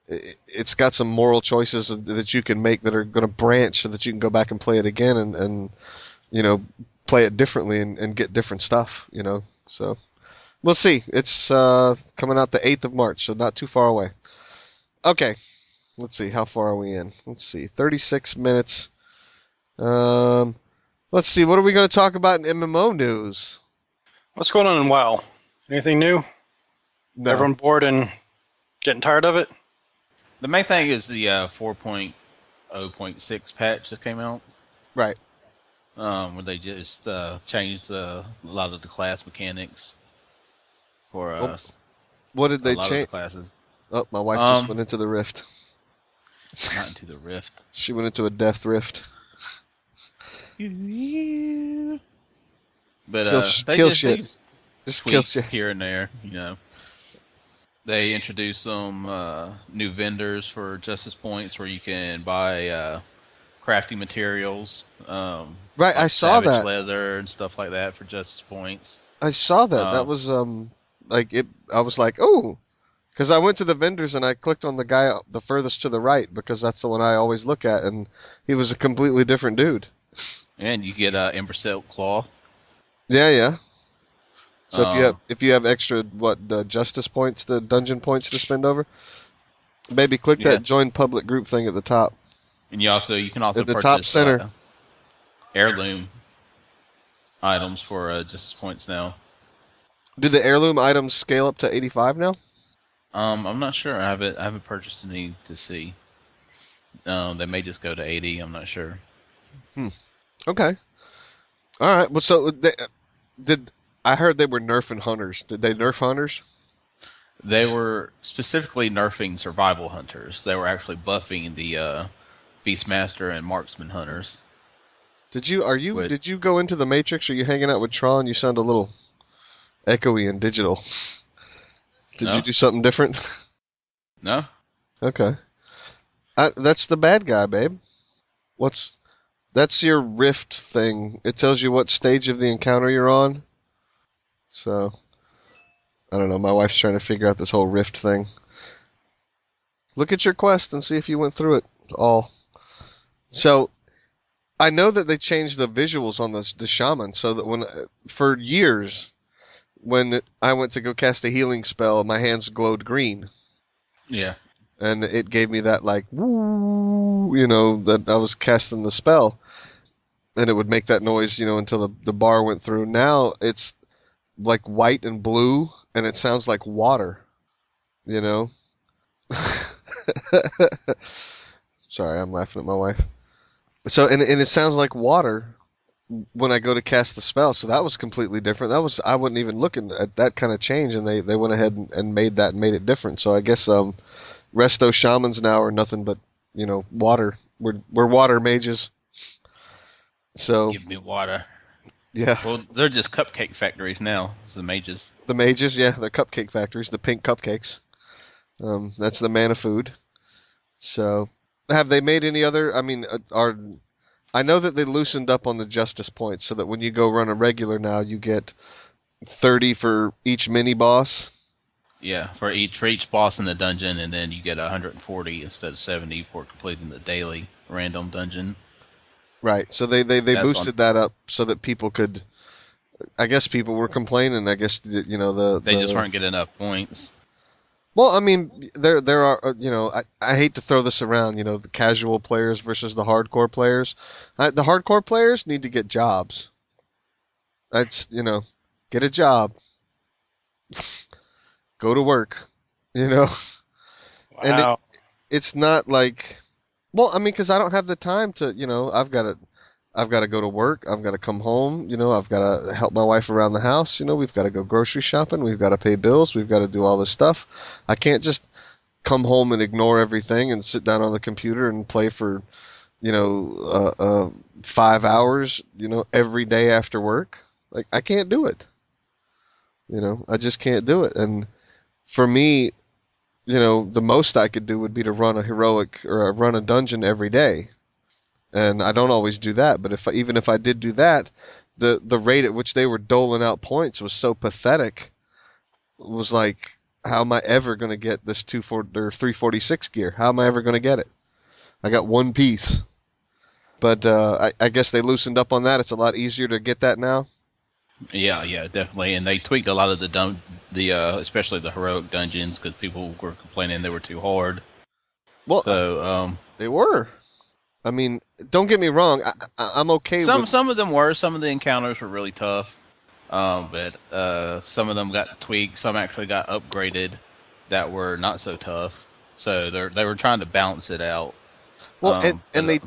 it's got some moral choices that you can make that are going to branch, so that you can go back and play it again and and you know play it differently and, and get different stuff. You know. So we'll see. It's uh, coming out the 8th of March, so not too far away. Okay. Let's see. How far are we in? Let's see. 36 minutes. Um, let's see. What are we going to talk about in MMO news? What's going on in WoW? Anything new? No. Everyone bored and getting tired of it? The main thing is the uh, 4.0.6 patch that came out, Right. um, where they just uh, changed uh, a lot of the class mechanics for uh, Oh, What did they change? classes. Oh, my wife Um, just went into the rift. Not into the rift. She went into a death rift. But Kill uh, kill just, shit. just Just kill shit. here and there, you know. They introduced some uh, new vendors for Justice Points where you can buy uh, crafting materials. Um, Right, I saw that. leather and stuff like that for Justice Points. I saw that. that Um, was um like it. I was like, oh, because I went to the vendors and I clicked on the guy the furthest to the right because that's the one I always look at, and he was a completely different dude. And you get uh, Ember Silk cloth. Yeah, yeah. So if you Um, have if you have extra what the justice points, the dungeon points to spend over, maybe click Yeah. that join public group thing at the top. And you also you can also At the purchase top center. uh, heirloom items for uh, Justice Points now. Do the heirloom items scale up to 85 now? Um, I'm not sure. I haven't I haven't purchased any to see. Um, they may just go to 80. I'm not sure. Hmm. Okay. All right. Well, so they, did I heard they were nerfing hunters? Did they nerf hunters? They were specifically nerfing survival hunters. They were actually buffing the uh, Beastmaster and Marksman hunters. Did you are you Wait. did you go into the Matrix? Are you hanging out with Tron? You sound a little echoey and digital. Did No. you do something different? No, okay. I, that's the bad guy, babe. What's that's your rift thing. It tells you what stage of the encounter you're on. So I don't know. My wife's trying to figure out this whole rift thing. Look at your quest and see if you went through it all. So I know that they changed the visuals on the the shaman so that when for years when I went to go cast a healing spell, my hands glowed green yeah, and it gave me that like woo, you know, that I was casting the spell, and it would make that noise, you know, until the the bar went through. Now it's like white and blue, and it sounds like water, you know. Sorry, I'm laughing at my wife. So and and it sounds like water when I go to cast the spell. So that was completely different. That was I wasn't even looking at that kind of change, and they they went ahead and, and made that and made it different. So I guess um, resto shamans now are nothing but you know water. We're we're water mages. So give me water. Yeah, Well, they're just cupcake factories now. It's the mages. the mages, yeah, they're cupcake factories. The pink cupcakes. Um, that's the mana food. So have they made any other? I mean, uh, are I know that they loosened up on the justice points so that when you go run a regular now, you get 30 for each mini boss. Yeah, for each for each boss in the dungeon, and then you get 140 instead of 70 for completing the daily random dungeon. Right. So they they, they That's boosted that up so that people could. I guess people were complaining. I guess you know the They the- just weren't getting enough points. Well, I mean, there there are uh, you know I, I hate to throw this around. You know, the casual players versus the hardcore players. Uh, the hardcore players need to get jobs. That's you know, get a job. Go to work. You know, And it- Wow. it's not like, well, I mean, because I don't have the time to. You know, I've got to. I've got to go to work. I've got to come home. You know, I've got to help my wife around the house. You know, we've got to go grocery shopping. We've got to pay bills. We've got to do all this stuff. I can't just come home and ignore everything and sit down on the computer and play for, you know, uh, uh, five hours. You know, every day after work. Like I can't do it. You know, I just can't do it. And for me, you know, the most I could do would be to run a heroic or run a dungeon every day and I don't always do that. But if I, even if I did do that, the the rate at which they were doling out points was so pathetic. It was like, how am I ever going to get this two four or three forty six gear? How am I ever going to get it? I got one piece. But uh, I, I guess they loosened up on that. It's a lot easier to get that now. Yeah, yeah, definitely. And they tweaked a lot of the dun- the uh, especially the heroic dungeons because people were complaining they were too hard. Well, So um, they were. I mean, don't get me wrong. I, I'm okay some with. some of them were. Some of the encounters were really tough. Um, but uh, some of them got tweaked. Some actually got upgraded that were not so tough. So they they were trying to balance it out. Well, Um, and, and they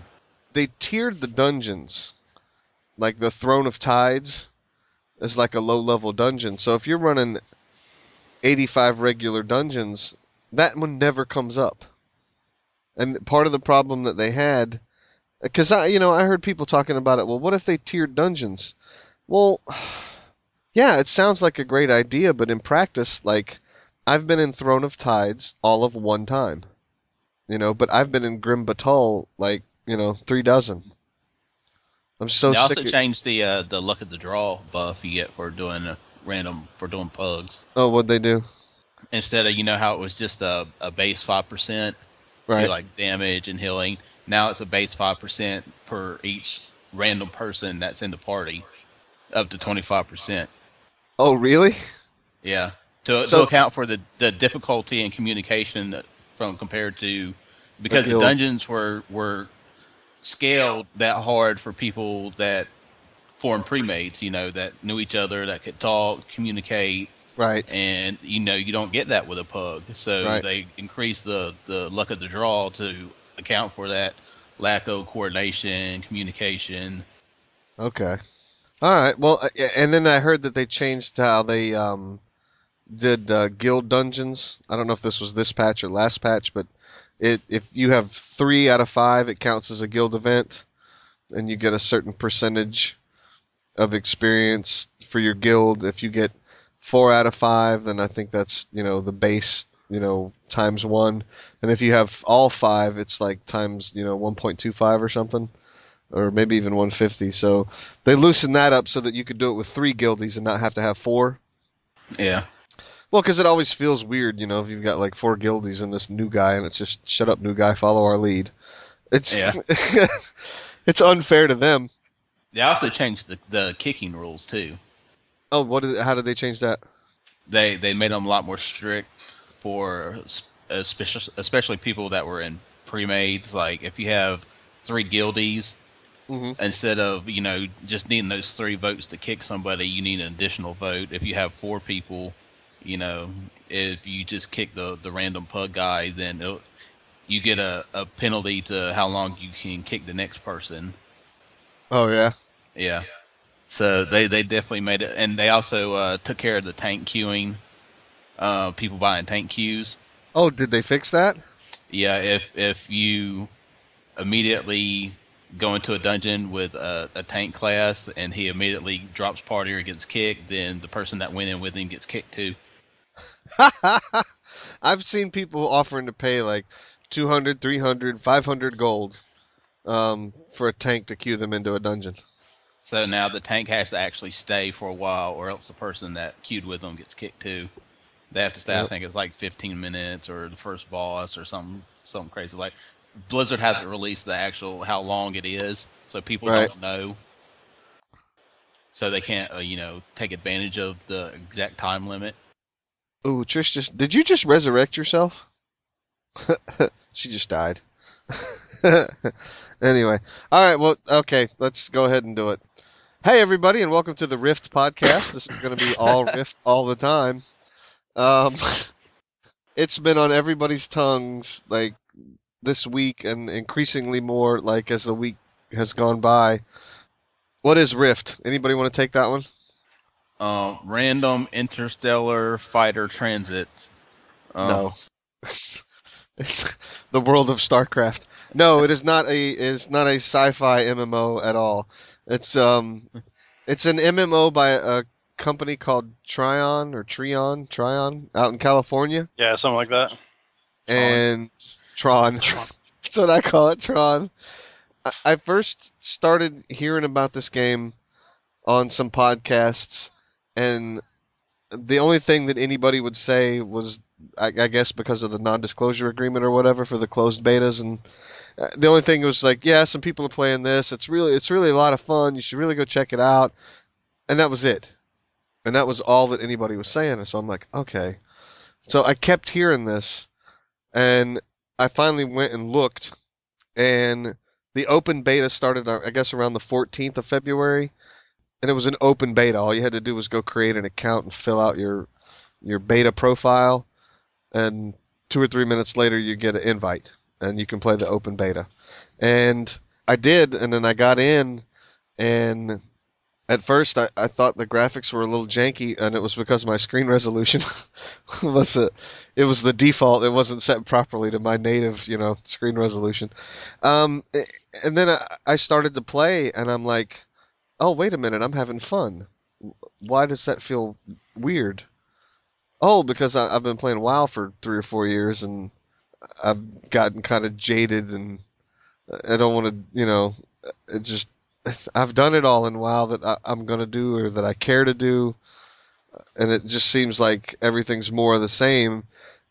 they tiered the dungeons, like the Throne of Tides, is like a low level dungeon. So if you're running 85 regular dungeons, that one never comes up. And part of the problem that they had, because I, you know, I heard people talking about it. Well, what if they tiered dungeons? Well, yeah, it sounds like a great idea, but in practice, like I've been in Throne of Tides all of one time you know. But I've been in Grim Batol like you know three dozen. I'm so they also of- changed the uh, the luck of the draw buff you get for doing uh, random for doing pugs. oh, what'd they do? Instead of you know how it was just a, a base five percent Right. like damage and healing. Now it's a base five percent per each random person that's in the party, up to twenty five percent. oh, really? Yeah, to, So- to account for the, the difficulty in communication from compared to because the guild. dungeons were were scaled that hard for people that formed pre-mades, you know, that knew each other, that could talk, communicate, Right. and you know you don't get that with a pug. So Right. they increase the the luck of the draw to account for that lack of coordination, communication. Okay. All right. Well, uh, and then I heard that they changed how they um, did uh, guild dungeons. I don't know if this was this patch or last patch, but it if you have three out of five, it counts as a guild event, and you get a certain percentage of experience for your guild. If you get four out of five, then I think that's you know the base you know times one, and if you have all five, it's like times you know one point two five or something, or maybe even one fifty. So they loosened that up so that you could do it with three guildies and not have to have four. Yeah, Well, because it always feels weird, you know, if you've got like four guildies and this new guy, and it's just shut up, new guy, follow our lead. It's Yeah. it's unfair to them. they also changed the the kicking rules too. Oh, what? Did, how did they change that? they they made them a lot more strict for especially especially people that were in pre-mades. Like if you have three guildies, hmm instead of you know just needing those three votes to kick somebody, you need an additional vote. If you have four people, you know, if you just kick the the random pug guy, then it'll, you get a, a penalty to how long you can kick the next person. Oh yeah. Yeah. So they, they definitely made it, and they also uh, took care of the tank queuing. Uh, people buying tank queues. Oh, did they fix that? Yeah, if if you immediately go into a dungeon with a, a tank class and he immediately drops party or gets kicked, then the person that went in with him gets kicked too. I've seen people offering to pay like 200, 300, 500 gold um, for a tank to queue them into a dungeon. So now the tank has to actually stay for a while, or else the person that queued with them gets kicked too. They have to stay. I think it's like 15 minutes, or the first boss, or something, something crazy. Like Blizzard hasn't released the actual how long it is, so people Right. don't know. So they can't, uh, you know, take advantage of the exact time limit. Ooh, Trish just did you just resurrect yourself? she just died. anyway, all right. Well, okay. Let's go ahead and do it. Hey, everybody, and welcome to the Rift podcast. This is going to be all Rift all the time. Um, it's been on everybody's tongues like this week, and increasingly more like as the week has gone by. What is Rift? Anybody want to take that one? Um, random interstellar fighter transit. Um, No. it's the world of StarCraft. No, it is not a it's not a sci-fi MMO at all. It's um it's an MMO by a company called Trion or Trion, Trion out in California Yeah, something like that. and Tron. Tron. That's what I call it, Tron. I, I first started hearing about this game on some podcasts, and the only thing that anybody would say was, I, I guess, because of the non-disclosure agreement or whatever for the closed betas, and uh, the only thing was like, yeah, some people are playing this. It's really, it's really a lot of fun. You should really go check it out, and that was it. And that was all that anybody was saying. And so I'm like, okay. So I kept hearing this, and I finally went and looked, and the open beta started, uh, I guess, around the 14th of February, and it was an open beta. All you had to do was go create an account and fill out your your beta profile, and two or three minutes later, you get an invite, and you can play the open beta. And I did, and then I got in, and at first I, I thought the graphics were a little janky, and it was because my screen resolution was a, it was the default. It wasn't set properly to my native, you know, screen resolution. Um, and then I, I started to play, and I'm like, oh wait a minute, I'm having fun. Why does that feel weird? Oh, because I, I've been playing WoW for three or four years, and I've gotten kind of jaded, and I don't want to, you know, it just I've done it all in WoW that I, I'm going to do or that I care to do, and it just seems like everything's more of the same.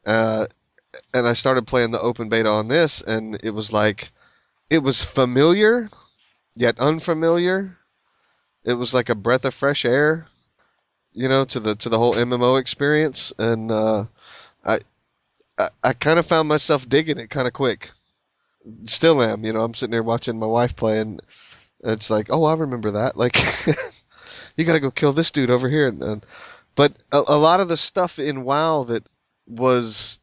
Uh, and I started playing the open beta on this, and it was like it was familiar, yet unfamiliar. It was like a breath of fresh air, you know, to the to the whole MMO experience, and uh, I I, I kind of found myself digging it kind of quick. Still am, you know. I'm sitting there watching my wife play, and it's like, oh, I remember that. Like, you got to go kill this dude over here, and, and but a, a lot of the stuff in WoW that was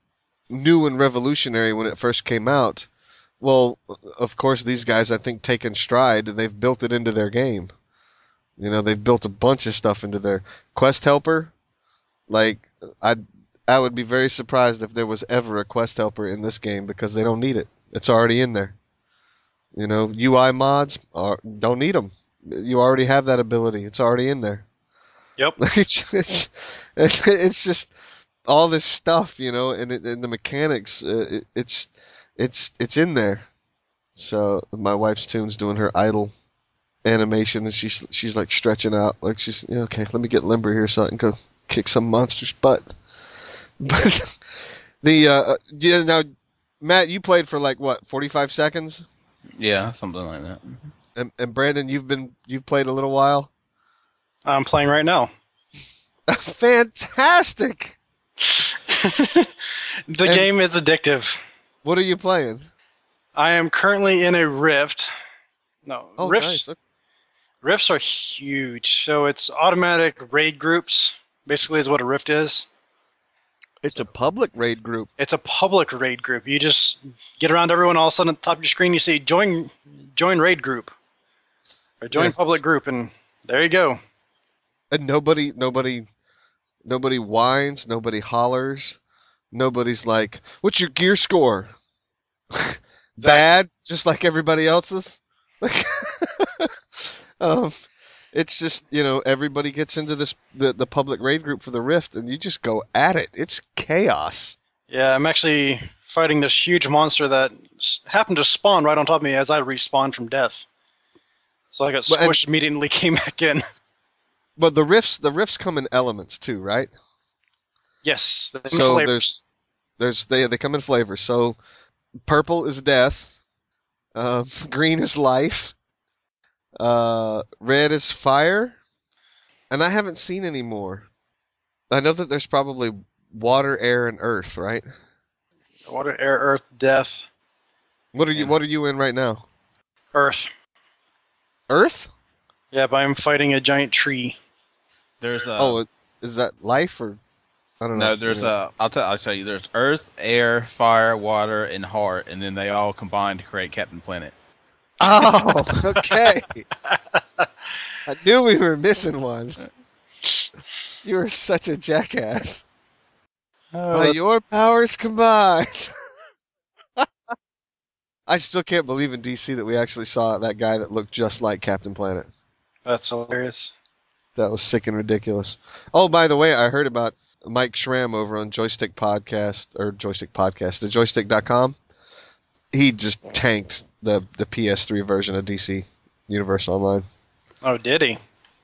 new and revolutionary when it first came out. Well, of course, these guys I think take in stride, and they've built it into their game. You know, they've built a bunch of stuff into their quest helper. Like, I I would be very surprised if there was ever a quest helper in this game because they don't need it. It's already in there. You know, UI mods are, don't need them. You already have that ability. It's already in there. Yep. it's, it's, it's just all this stuff, you know, and, it, and the mechanics. Uh, it, it's it's it's in there. So my wife's toon's doing her idle animation, and she's she's like stretching out, like she's yeah, okay. Let me get limber here so I can go kick some monster's butt. But the uh, yeah, now Matt, you played for like what forty five seconds, Yeah, something like that. and, and Brandon, you've been you've played a little while. I'm playing right now. Fantastic. the And- game is addictive. What are you playing? I am currently in a rift. No, Oh, rifts. nice. Rifts are huge. So it's automatic raid groups. Basically, is what a rift is. It's a public raid group. It's a public raid group. You just get around everyone. All of a sudden, at the top of your screen, you see join join raid group or join Yeah. public group, and there you go. and nobody nobody nobody whines nobody hollers nobody's like what's your gear score bad just like everybody else's like um it's just you know everybody gets into this the, the public raid group for the rift and you just go at it it's chaos Yeah, I'm actually fighting this huge monster that s- happened to spawn right on top of me as I respawned from death. So I got Well, and- squished immediately, came back in. But the rifts, the rifts come in elements too, right? Yes. So flavors. there's there's they they come in flavors. So purple is death, uh, green is life, uh, red is fire, and I haven't seen any more. I know that there's probably water, air, and earth, right? water, air, earth, death, What are you What are you in right now? earth. Earth? Yeah, but I'm fighting a giant tree. There's a oh, is that life or I don't know. no. There's a. I'll tell. I'll tell you. There's Earth, Air, Fire, Water, and Heart, and then they all combine to create Captain Planet. Oh, okay. I knew we were missing one. You are such a jackass. Oh, By your powers combined. I still can't believe in DC that we actually saw that guy that looked just like Captain Planet. that's hilarious. That was sick and ridiculous. Oh, by the way, I heard about Mike Schramm over on Joystiq Podcast or Joystiq Podcast, the joystiq.com. He just tanked the the PS3 version of DC Universe Online. Oh, did he?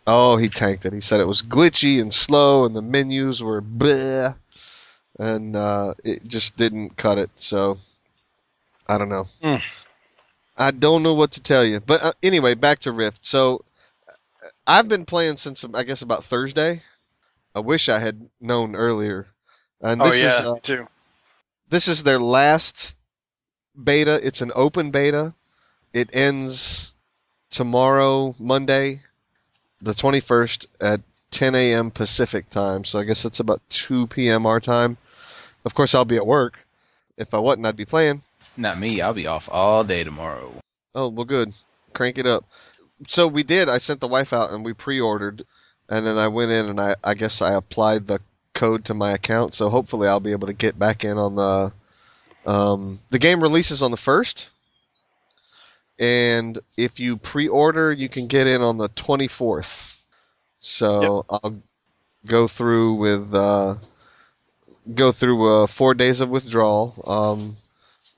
Oh, he tanked it. He said it was glitchy and slow, and the menus were bleh, and uh, it just didn't cut it. So, I don't know. Hmm. I don't know what to tell you. But uh, anyway, back to Rift. So, uh, I've been playing since I guess about Thursday. I wish I had known earlier. And Oh this yeah, is uh, too. this is their last beta. It's an open beta. It ends tomorrow, Monday, the 21st at 10 a.m. Pacific time. So I guess that's about 2 p.m. our time. Of course, I'll be at work. If I wasn't, I'd be playing. Not me. I'll be off all day tomorrow. Oh, well, good. Crank it up. So we did. I sent the wife out and we pre-ordered, and then I went in and I, I guess I applied the code to my account. So hopefully I'll be able to get back in on the. Um, the game releases on the first, and if you pre-order, you can get in on the twenty fourth. So I'll go through with uh, go through uh, four days of withdrawal. Um,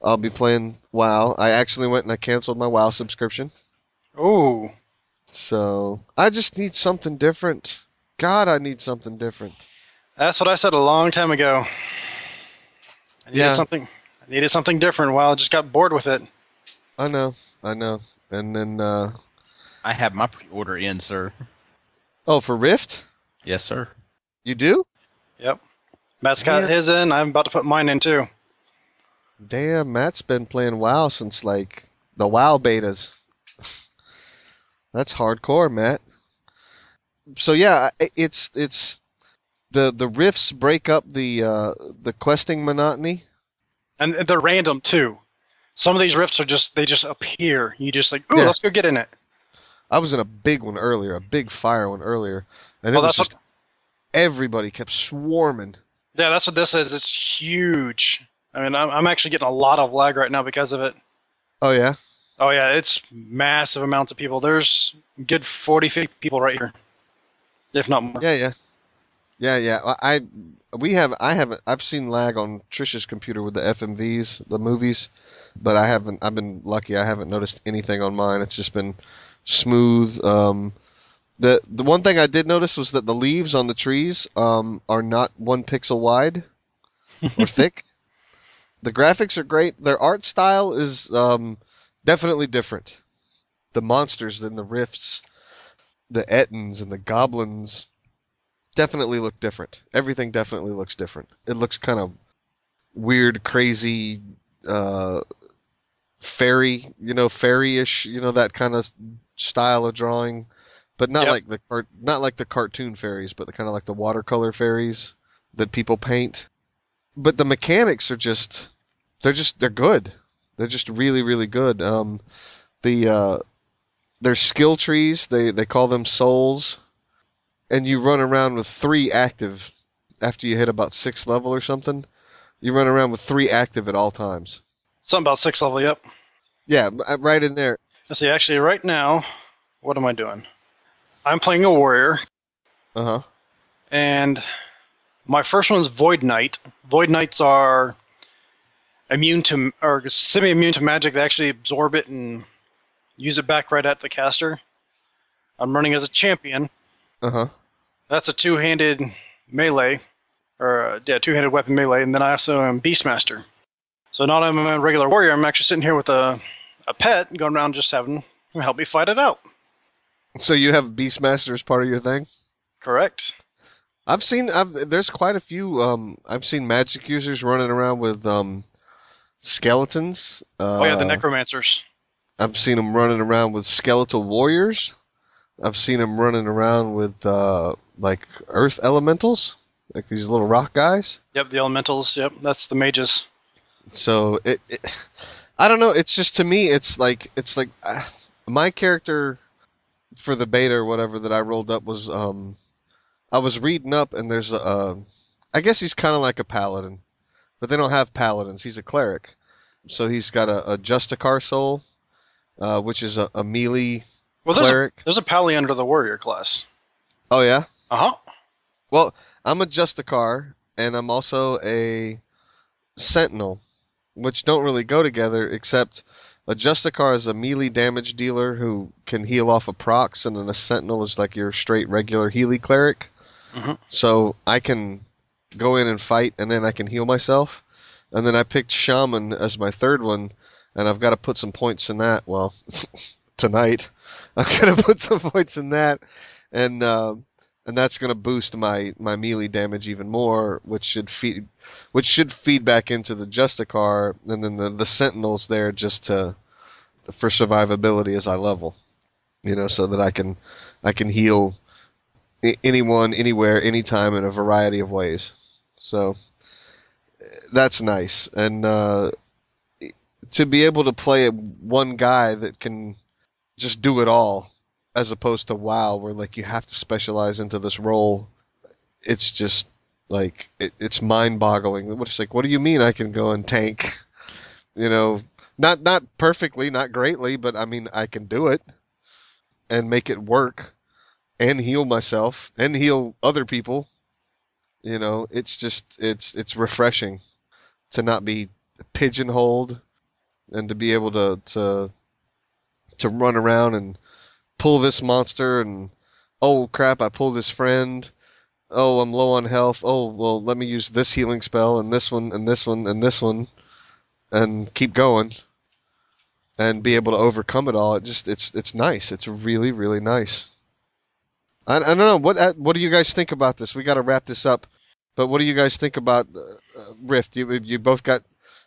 I'll be playing WoW. I actually went and I canceled my WoW subscription. Oh. So I just need something different. God, I need something different. that's what I said a long time ago. I needed Yeah. something. I needed something different. Well, I just got bored with it. I know, I know. And then, uh, I have my pre-order in, sir. oh, for Rift, Yes, sir. you do? Yep. Matt's got Yeah. his in. I'm about to put mine in too. Damn, Matt's been playing WoW since like the WoW betas. That's hardcore, Matt. So yeah, it's it's the the rifts break up the uh, the questing monotony. And they're random too. Some of these rifts are just they just appear. You just like, ooh, Yeah. let's go get in it. I was in a big one earlier, a big fire one earlier, and it Oh, was that's just everybody kept swarming. yeah, that's what this is. It's huge. I mean, I'm, I'm actually getting a lot of lag right now because of it. Oh yeah, Oh yeah, it's massive amounts of people. There's a good 40, 50 people right here, if not more. yeah, yeah, yeah, yeah. I, I we have I haven't I've seen lag on Trisha's computer with the FMVs, the movies, but I haven't. I've been lucky. I haven't noticed anything on mine. It's just been smooth. Um, the the one thing I did notice was that the leaves on the trees um, are not one pixel wide or thick. The graphics are great. Their art style is um, definitely different. The monsters and the rifts, the Ettins and the goblins definitely look different. Everything definitely looks different. It looks kind of weird, crazy, uh, fairy, you know, fairy-ish, you know, that kind of style of drawing, but not Yep. like the cart, not like the cartoon fairies, but the kind of like the watercolor fairies that people paint. But the mechanics are just, they're just, they're good. They're just really, really good. Um, the uh, there's skill trees. They they call them souls, and you run around with three active. After you hit about sixth level or something, you run around with three active at all times. Something about six level. Yep. Yeah, uh, right in there. Let's see. Actually, right now, what am I doing? I'm playing a warrior, Uh huh. and my first one's Void Knight. Void Knights are immune to or semi-immune to magic. They actually absorb it and use it back right at the caster. I'm running as a champion. Uh huh. That's a two-handed melee, or uh, yeah, two-handed weapon melee, and then I also am Beastmaster. So not I'm a regular warrior. I'm actually sitting here with a a pet, going around just having him help me fight it out. So you have Beastmaster as part of your thing? Correct. I've seen. I've, there's quite a few. Um, I've seen magic users running around with um, skeletons. Uh, oh yeah, the necromancers. I've seen them running around with skeletal warriors. I've seen them running around with uh, like earth elementals, like these little rock guys. Yep, the elementals. Yep, that's the mages. So it, it I don't know. It's just to me, it's like it's like uh, my character for the beta or whatever that I rolled up was um, I was reading up and there's a, uh, I guess he's kind of like a paladin, but they don't have paladins. He's a cleric, so he's got a, a Justicar soul, uh, which is a, a melee Well, there's a, cleric. there's a pally under the warrior class. Oh yeah. Uh huh. Well, I'm a Justicar and I'm also a Sentinel, which don't really go together except a Justicar is a melee damage dealer who can heal off of procs, and then a Sentinel is like your straight regular Healy cleric. Mhm. So I can go in and fight, and then I can heal myself. And then I picked Shaman as my third one, and I've got to put some points in that. Well, tonight. I'm gonna put some points in that, and uh, and that's gonna boost my my melee damage even more, which should feed which should feed back into the Justicar, and then the the Sentinels there just to for survivability as I level, you know, so that I can I can heal anyone, anywhere, anytime in a variety of ways. So that's nice, and uh, to be able to play one guy that can just do it all, as opposed to WoW, where like you have to specialize into this role. It's just like it, it's mind-boggling. It's like, what do you mean I can go and tank? You know, not not perfectly, not greatly, but I mean I can do it and make it work and heal myself and heal other people. You know, it's just it's it's refreshing to not be pigeonholed and to be able to to to run around and pull this monster and oh crap, I pulled this friend. Oh, I'm low on health. Oh, well, let me use this healing spell and this one and this one and this one and keep going and be able to overcome it all. It just it's it's nice. It's really really nice. I, I don't know what uh, what do you guys think about this? We got to wrap this up. But what do you guys think about uh, uh, Rift? You you both got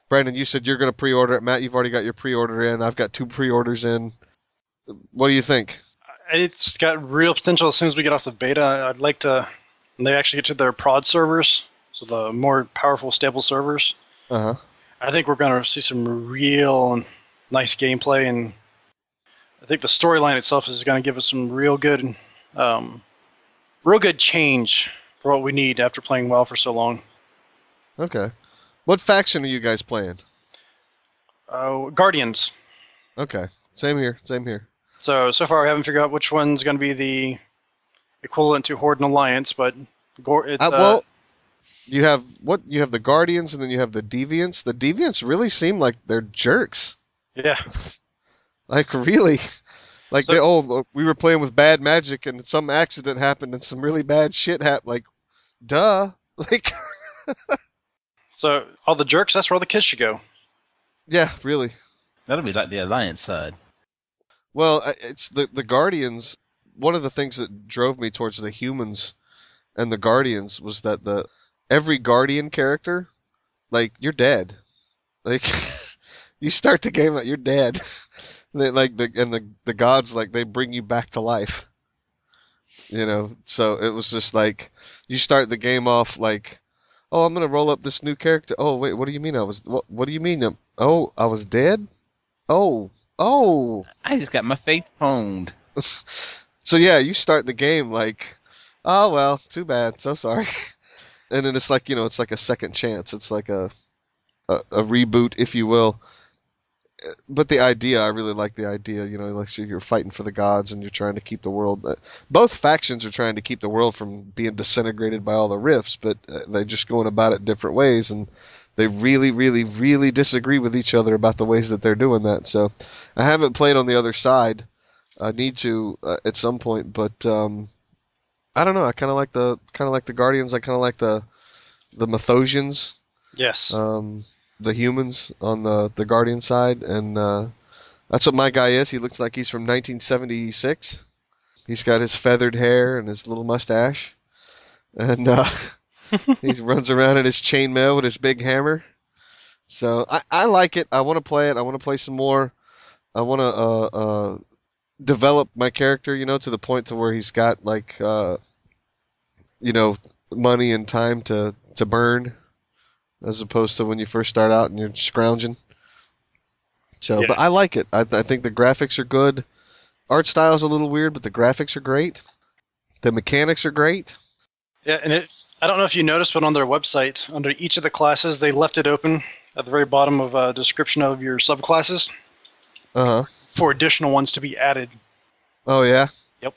Brandon. You said you're going to pre-order it. Matt, you've already got your pre-order in. I've got two pre-orders in. What do you think? It's got real potential as soon as we get off the beta. I'd like to, when they actually get to their prod servers, so the more powerful, stable servers. Uh huh. I think we're going to see some real nice gameplay, and I think the storyline itself is going to give us some real good, um, real good change for what we need after playing well for so long. Okay. What faction are you guys playing? Uh, Guardians. Okay. Same here. Same here. So so far, I haven't figured out which one's going to be the equivalent to Horde and Alliance, but it's, Uh, uh, well, you have what? You have the Guardians, and then you have the Deviants. The Deviants really seem like they're jerks. yeah. Like really, like So- they oh we were playing with bad magic and some accident happened and some really bad shit happened. Like, duh. Like, So all the jerks, that's where all the kids should go. yeah, really. That'll be like the alliance side. Well, it's the the Guardians. One of the things that drove me towards the humans and the Guardians was that the every Guardian character, like you're dead. Like you start the game out, you're dead. they, like the and the the gods like they bring you back to life. You know, so it was just like you start the game off like, oh, I'm gonna roll up this new character. Oh wait, what do you mean I was? What, what do you mean? I'm, oh, I was dead. Oh, oh. I just got my face pwned. So yeah, you start the game like, oh well, too bad, so sorry. And then it's like you know, it's like a second chance. It's like a a, a reboot, if you will. But the idea, I really like the idea. You know, like you're fighting for the gods and you're trying to keep the world. uh, Both factions are trying to keep the world from being disintegrated by all the rifts, but uh, they're just going about it different ways. And they really, really, really disagree with each other about the ways that they're doing that. So I haven't played on the other side. I need to uh, at some point, but um, I don't know. I kind of like the kind of like the Guardians. I kind of like the the Mathosians, Yes. um, the humans on the the Guardian side, and uh, that's what my guy is. He looks like he's from 1976. He's got his feathered hair and his little mustache, and uh, he runs around in his chainmail with his big hammer. So I, I like it. I want to play it. I want to play some more. I want to uh, uh, develop my character, you know, to the point to where he's got like, uh, you know, money and time to to burn, as opposed to when you first start out and you're scrounging. So, Yeah. but I like it. I, I think the graphics are good. Art style is a little weird, but the graphics are great. The mechanics are great. Yeah, and it. I don't know if you noticed, but on their website, under each of the classes, they left it open at the very bottom of a description of your subclasses Uh huh. for additional ones to be added. Oh yeah. Yep.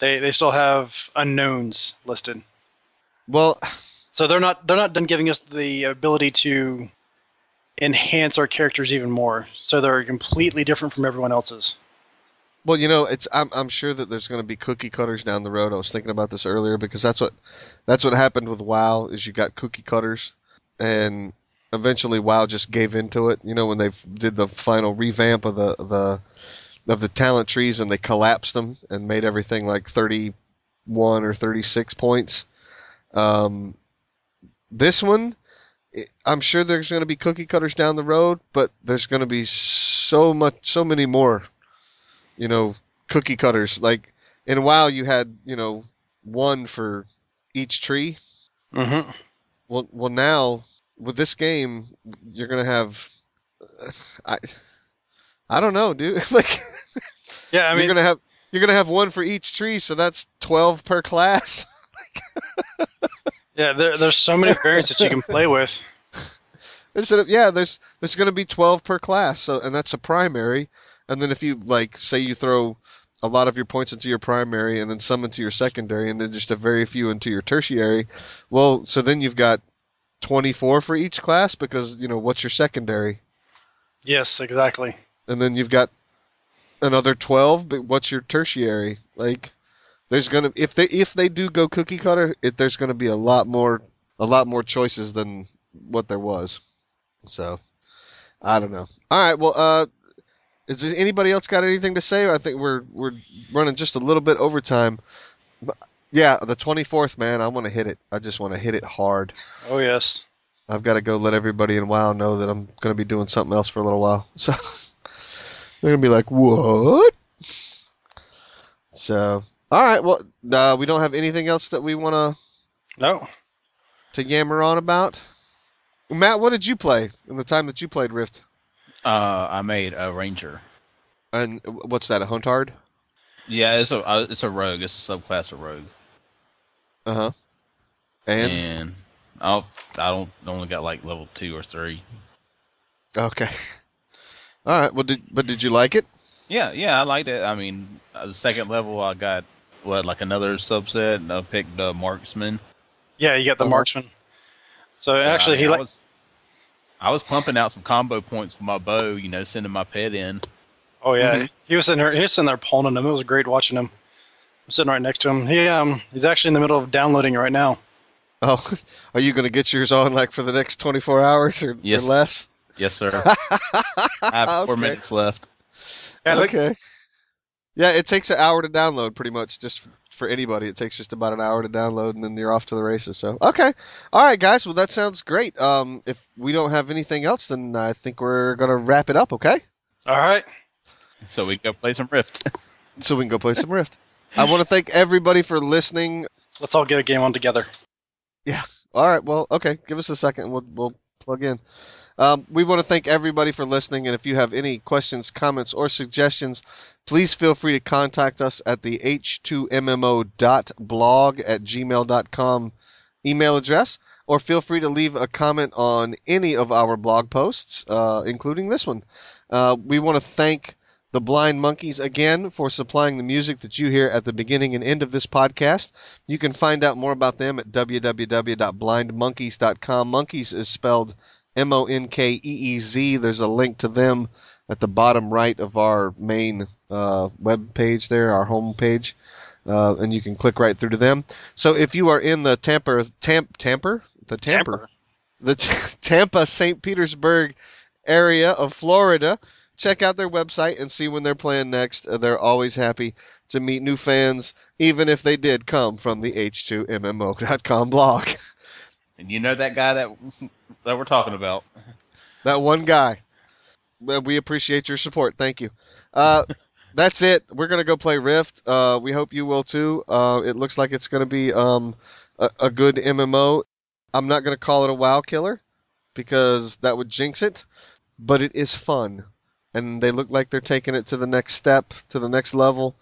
They they still have unknowns listed, Well, so they're not they're not done giving us the ability to enhance our characters even more. So they're completely different from everyone else's. Well, you know, it's I'm I'm sure that there's going to be cookie cutters down the road. I was thinking about this earlier because that's what that's what happened with WoW is you got cookie cutters, and eventually WoW just gave into it. You know, when they did the final revamp of the the of the talent trees and they collapsed them and made everything like 31 or 36 points. Um, this one, I'm sure there's going to be cookie cutters down the road, but there's going to be so much, so many more you know, cookie cutters. Like in a while, you had you know one for each tree. Mm-hmm. Well, well now with this game, you're gonna have. I, I don't know, dude. like Yeah, I mean, you're gonna have you're gonna have one for each tree, so that's twelve per class. yeah, there, there's so many variants that you can play with. Instead of yeah, there's there's gonna be twelve per class. So and that's a primary. And then if you like, say you throw a lot of your points into your primary and then some into your secondary and then just a very few into your tertiary, well, so then you've got 24 for each class because, you know, what's your secondary? Yes, exactly. And then you've got another 12, but what's your tertiary? Like there's going to if they if they do go cookie cutter, it there's going to be a lot more a lot more choices than what there was. So, I don't know. All right, well uh is anybody else got anything to say? I think we're we're running just a little bit over time. But, yeah, the 24th, man, I want to hit it. I just want to hit it hard. Oh yes. I've got to go let everybody in WoW know that I'm going to be doing something else for a little while. So they're going to be like, "What?" So, all right, well, uh, we don't have anything else that we want to No. to yammer on about. Matt, what did you play in the time that you played Rift? Uh, I made a ranger. And what's that? A huntard? Yeah, it's a uh, it's a rogue. It's a subclass of rogue. Uh huh. And And I'll I don't only got like level two or three. okay. All right. Well, did but did you like it? Yeah, yeah, I liked it. I mean, uh, the second level I got what like another subset. And I picked uh, marksman. Yeah, you got the Uh-huh. marksman. So, So, actually, I, he I like was I was pumping out some combo points with my bow. You know, sending my pet in. Oh yeah, Mhm. he was sitting there. He was sitting there pulling him. It was great watching him. I'm sitting right next to him. He um he's actually in the middle of downloading it right now. Oh, are you going to get yours on like for the next 24 hours or, Yes. or less? Yes, sir. I have four Okay. minutes left. Yeah, look- okay. Yeah, it takes an hour to download pretty much just for anybody. It takes just about an hour to download and then you're off to the races. So, okay. All right, guys. Well, that sounds great. Um, if we don't have anything else, then I think we're going to wrap it up, okay? All right. So we can go play some Rift. So we can go play some Rift. I want to thank everybody for listening. Let's all get a game on together. Yeah. All right. Well, okay. Give us a second. We'll we'll plug in. Um, we want to thank everybody for listening, and if you have any questions, comments, or suggestions, please feel free to contact us at the h2mmo.blog at gmail.com email address, or feel free to leave a comment on any of our blog posts, uh, including this one. Uh, we want to thank the Blind Monkeez again for supplying the music that you hear at the beginning and end of this podcast. You can find out more about them at www.blindmonkeez.com. Monkeez is spelled M O N K E E Z. There's a link to them at the bottom right of our main uh, web page there, our home page. Uh, and you can click right through to them. So if you are in the Tampa, Tamp, Tamper, the Tamper, Tamper. the T- Tampa St. Petersburg area of Florida, check out their website and see when they're playing next. Uh, they're always happy to meet new fans, even if they did come from the H2MMO.com blog. And you know that guy that that we're talking about. That one guy. We appreciate your support. Thank you. Uh, that's it. We're gonna go play Rift. Uh, we hope you will too. Uh, it looks like it's gonna be um, a, a good MMO. I'm not gonna call it a WoW killer because that would jinx it, but it is fun, and they look like they're taking it to the next step, to the next level,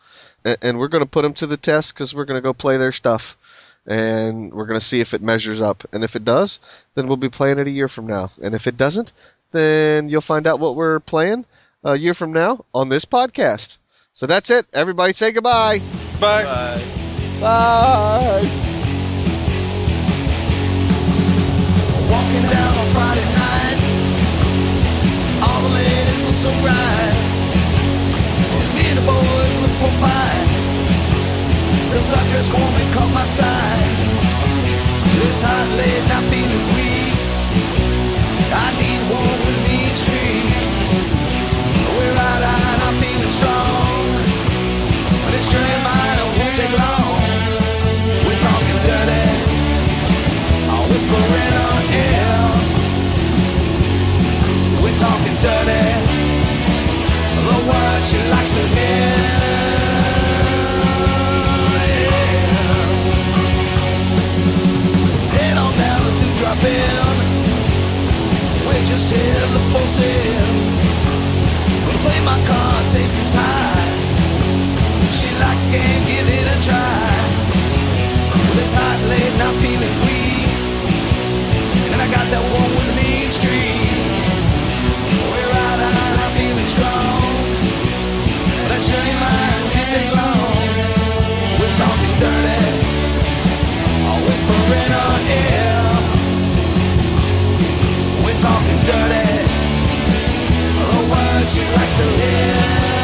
and, and we're gonna put them to the test because we're gonna go play their stuff, and we're gonna see if it measures up, and if it does, then we'll be playing it a year from now, and if it doesn't, then you'll find out what we're playing a year from now on this podcast. So that's it. Everybody say goodbye. Bye. Bye. Bye. Walking down on Friday night, all the ladies look so right. Me and the boys look for fight. Till Sundress woman caught my side. It's just hit the full sin. Gonna play my cards is high. She likes game, give it a try. Well, it's hot late, not feeling weak. And I got that one with a mean street. We're out, out, I'm feeling strong. That journey line can't take long. We're talking dirty, all whispering on air talking dirty. The words she likes to hear.